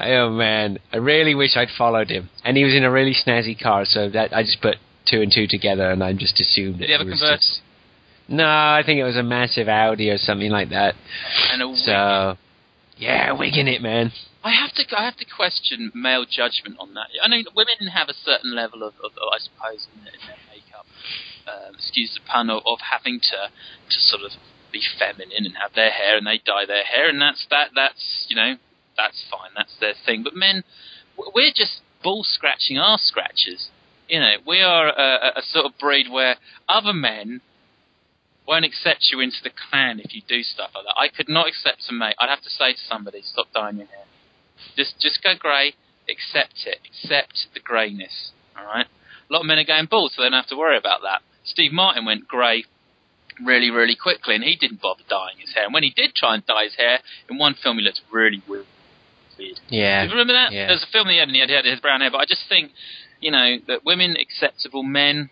Oh man, I really wish I'd followed him. And he was in a really snazzy car, so that I just put two and two together, and I just assumed Did it he have a was just- No, I think it was a massive Audi or something like that. And a wig. So, yeah, wigging it, man. I have to I have to question male judgment on that. I mean, women have a certain level of, of, of I suppose, in their, in their makeup. Um, excuse the pun of, of having to to sort of be feminine and have their hair and they dye their hair and that's that that's you know that's fine that's their thing. But men, we're just ball scratching our scratchers. You know, we are a, a, sort of breed where other men won't accept you into the clan if you do stuff like that. I could not accept a mate. I'd have to say to somebody, stop dyeing your hair. Just just go grey. Accept it. Accept the greyness. All right. A lot of men are going bald, so they don't have to worry about that. Steve Martin went grey really, really quickly, and he didn't bother dyeing his hair. And when he did try and dye his hair, in one film he looked really weird. Yeah. Do you remember that? Yeah. There's a film he had, and he had, he had his brown hair. But I just think, you know, that women acceptable, men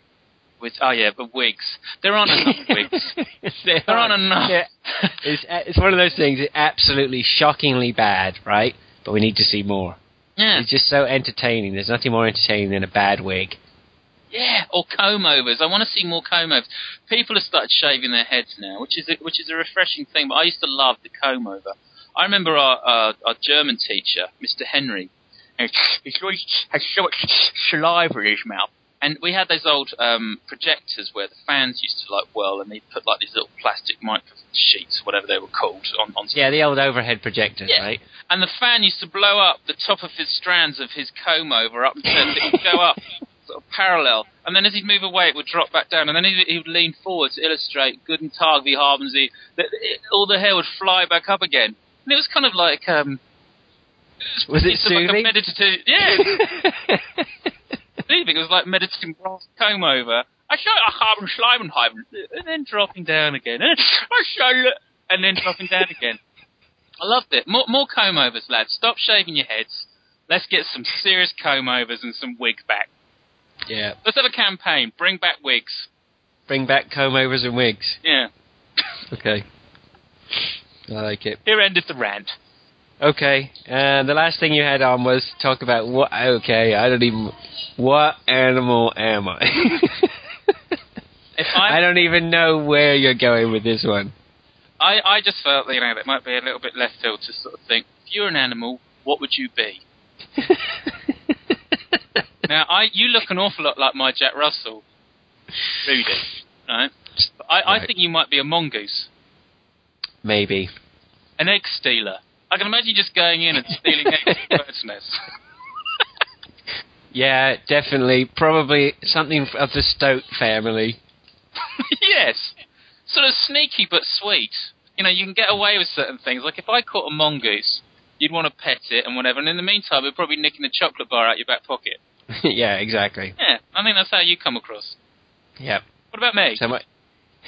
with oh yeah, but wigs. There aren't enough wigs. there There aren't enough. Yeah. It's, uh, it's one of those things. It's absolutely shockingly bad, right? But we need to see more. Yeah. It's just so entertaining. There's nothing more entertaining than a bad wig. Yeah, or comb overs. I want to see more comb overs. People have started shaving their heads now, which is a, which is a refreshing thing. But I used to love the comb over. I remember our our, our German teacher, Mr. Henry. And He always has so much saliva in his mouth. And we had those old um, projectors where the fans used to like whirl, and they put like these little plastic micro sheets, whatever they were called, on, on Yeah, the old overhead projectors, Yeah. right? and the fan used to blow up the top of his strands of his comb over up until it would go up sort of parallel, and then as he'd move away, it would drop back down, and then he, he would lean forward to illustrate "Guten Tag, wie haben Sie?" That all the hair would fly back up again, and it was kind of like um, Was it it's like a soothing? meditative, yeah, soothing. It was like meditating brass comb over. I show I haben Schleimenheimen, and then dropping down again, and I show and then dropping down again. I loved it. More, more comb overs, lads. Stop shaving your heads. Let's get some serious comb overs and some wigs back. yeah. Let's have a campaign. Bring back wigs. Bring back comb overs and wigs. Yeah. Okay. I like it. Here ended the rant. Okay, and the last thing you had on was talk about what. Okay, I don't even. What animal am I? If I don't even know where you're going with this one. I, I just felt, you know, that might be a little bit left field to sort of think, if you're an animal, what would you be? Now, I, you look an awful lot like my Jack Russell, Rudy, right? But I, I think you might be a mongoose, Maybe. an egg stealer. I can imagine you just going in and stealing eggs from birds' nests. Yeah, definitely. Probably something of the Stoat family. yes. Sort of sneaky but sweet. You know, you can get away with certain things. Like if I caught a mongoose, you'd want to pet it and whatever, and in the meantime, we're probably nicking a chocolate bar out your back pocket. yeah, exactly. Yeah, I think that's how you come across. Yep. What about me? So.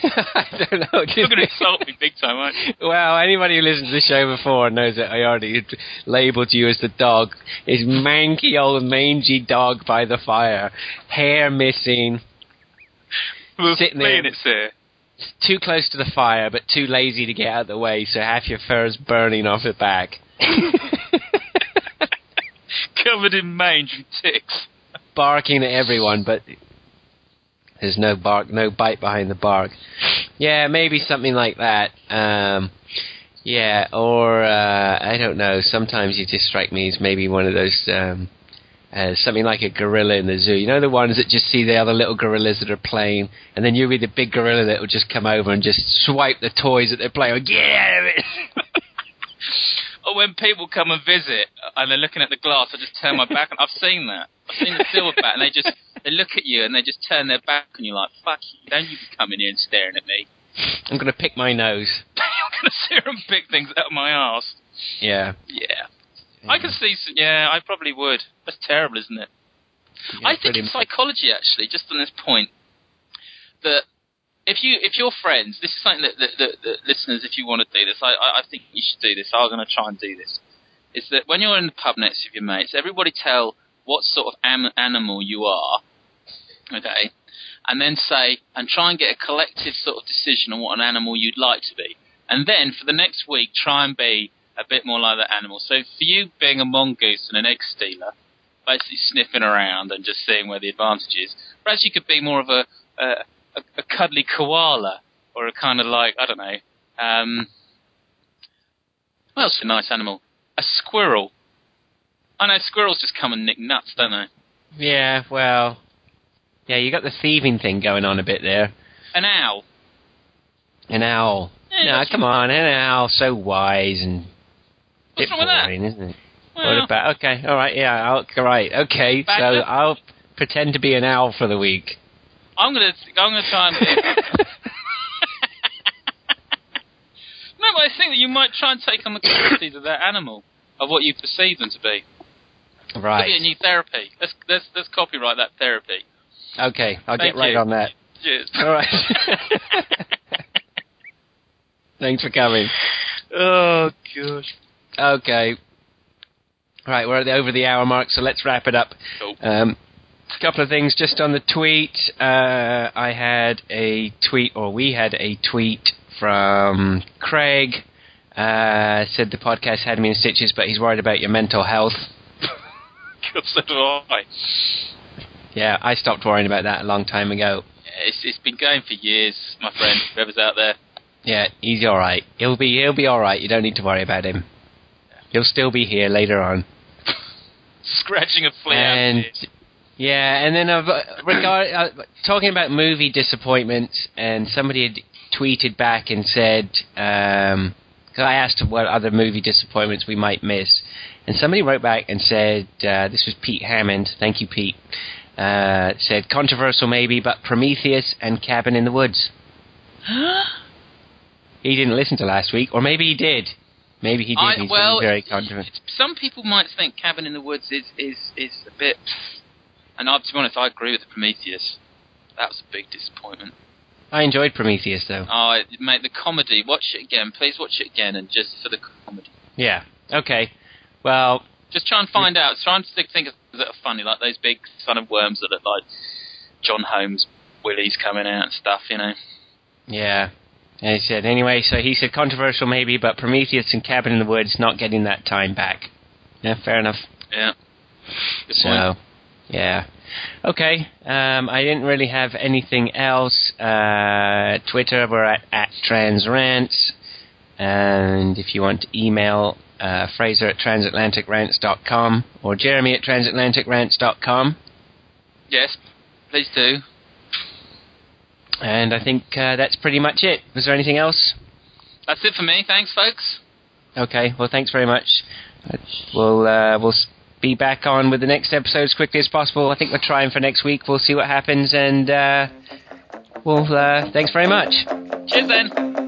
I don't know. You're going to insult me big time, aren't you? Well, anybody who listened to the show before knows that I already labelled you as the dog. Is manky old mangy dog by the fire, hair missing, We'll Sitting there. explain it, sir. too close to the fire but too lazy to get out of the way, so half your fur is burning off the back. Covered in mange and ticks. Barking at everyone, but there's no bark, no bite behind the bark. Yeah, maybe something like that. Um, yeah, or uh, I don't know. Sometimes you just strike me as maybe one of those. Um, uh, something like a gorilla in the zoo. You know the ones that just see the other little gorillas that are playing, and then you'll be the big gorilla that will just come over and just swipe the toys that they're playing. with. Get out of it! Or when people come and visit and they're looking at the glass, I just turn my back. and I've seen that. I've seen the silverback, and they just they look at you and they just turn their back, and you're like, "Fuck you! Don't you be coming here and staring at me." I'm gonna pick my nose. I'm gonna sit here and pick things out of my arse. Yeah. Yeah. I can see. Some, yeah, I probably would. That's terrible, isn't it? Yeah, I think it's psychology, actually, just on this point, that if you if you're friends, this is something that, that, that, that listeners, if you want to do this, I, I I think you should do this. I'm going to try and do this. Is that when you're in the pub next with your mates, everybody tell what sort of am- animal you are, okay, and then say and try and get a collective sort of decision on what an animal you'd like to be, and then for the next week try and be a bit more like that animal. So for you being a mongoose and an egg stealer, basically sniffing around and just seeing where the advantage is. Whereas you could be more of a a, a, a cuddly koala or a kind of like I don't know. Um, what else a nice animal? A squirrel. I know squirrels just come and nick nuts, don't they? Yeah, well, yeah, you got the thieving thing going on a bit there. An owl. An owl. Yeah, No, come on, an owl so wise and What's bit wrong with that? boring, isn't it? Well, What about? Okay, all right, yeah, I'll, all right, okay. So up. I'll pretend to be an owl for the week. I'm gonna I'm gonna try and. no, but I think that you might try and take on the qualities of that animal, of what you perceive them to be. Right. Could be a new therapy. Let's let's let's copyright that therapy. Okay, I'll Thank get right you. on that. Cheers. All right. Thanks for coming. oh gosh. Okay. Right, we're at the, over the hour mark, so let's wrap it up. Cool. Um, a couple of things just on the tweet. Uh, I had a tweet, or we had a tweet from Craig. Uh, said the podcast had me in stitches, but he's worried about your mental health. God, so do I. Yeah, I stopped worrying about that a long time ago. It's it's been going for years, my friend. Whoever's out there. Yeah, he's all right. He'll be he'll be all right. You don't need to worry about him. He'll still be here later on. Scratching a flea and yeah, and then I've, uh, regard uh, talking about movie disappointments, and somebody had tweeted back and said, um 'cause I asked what other movie disappointments we might miss, and somebody wrote back and said, uh, this was Pete Hammond, thank you, Pete. Uh, said controversial maybe, but Prometheus and Cabin in the Woods. He didn't listen to last week, or maybe he did. Maybe he did. I, He's well, very controversial. some people might think Cabin in the Woods is is is a bit. And I, to be honest, I agree with Prometheus. That was a big disappointment. I enjoyed Prometheus though. Oh, mate, the comedy. Watch it again, please. Watch it again, and just for the comedy. Yeah. Okay. Well, Just try and find out. Try and of things that are funny, like those big son of worms that look like John Holmes willies coming out and stuff. You know. Yeah. And he said, anyway, so he said controversial maybe, but Prometheus and Cabin in the Woods not getting that time back. Yeah, fair enough. Yeah. Good so, point. yeah. Okay. Um, I didn't really have anything else. Uh, Twitter, we're at, at transrants. And if you want to email uh, Fraser at transatlanticrants.com or Jeremy at transatlanticrants.com. Yes, please do. And I think uh, that's pretty much it. Was there anything else? That's it for me. Thanks, folks. Okay. Well, thanks very much. We'll uh, we'll be back on with the next episode as quickly as possible. I think we're trying for next week. We'll see what happens, and uh, well, uh, thanks very much. Cheers then.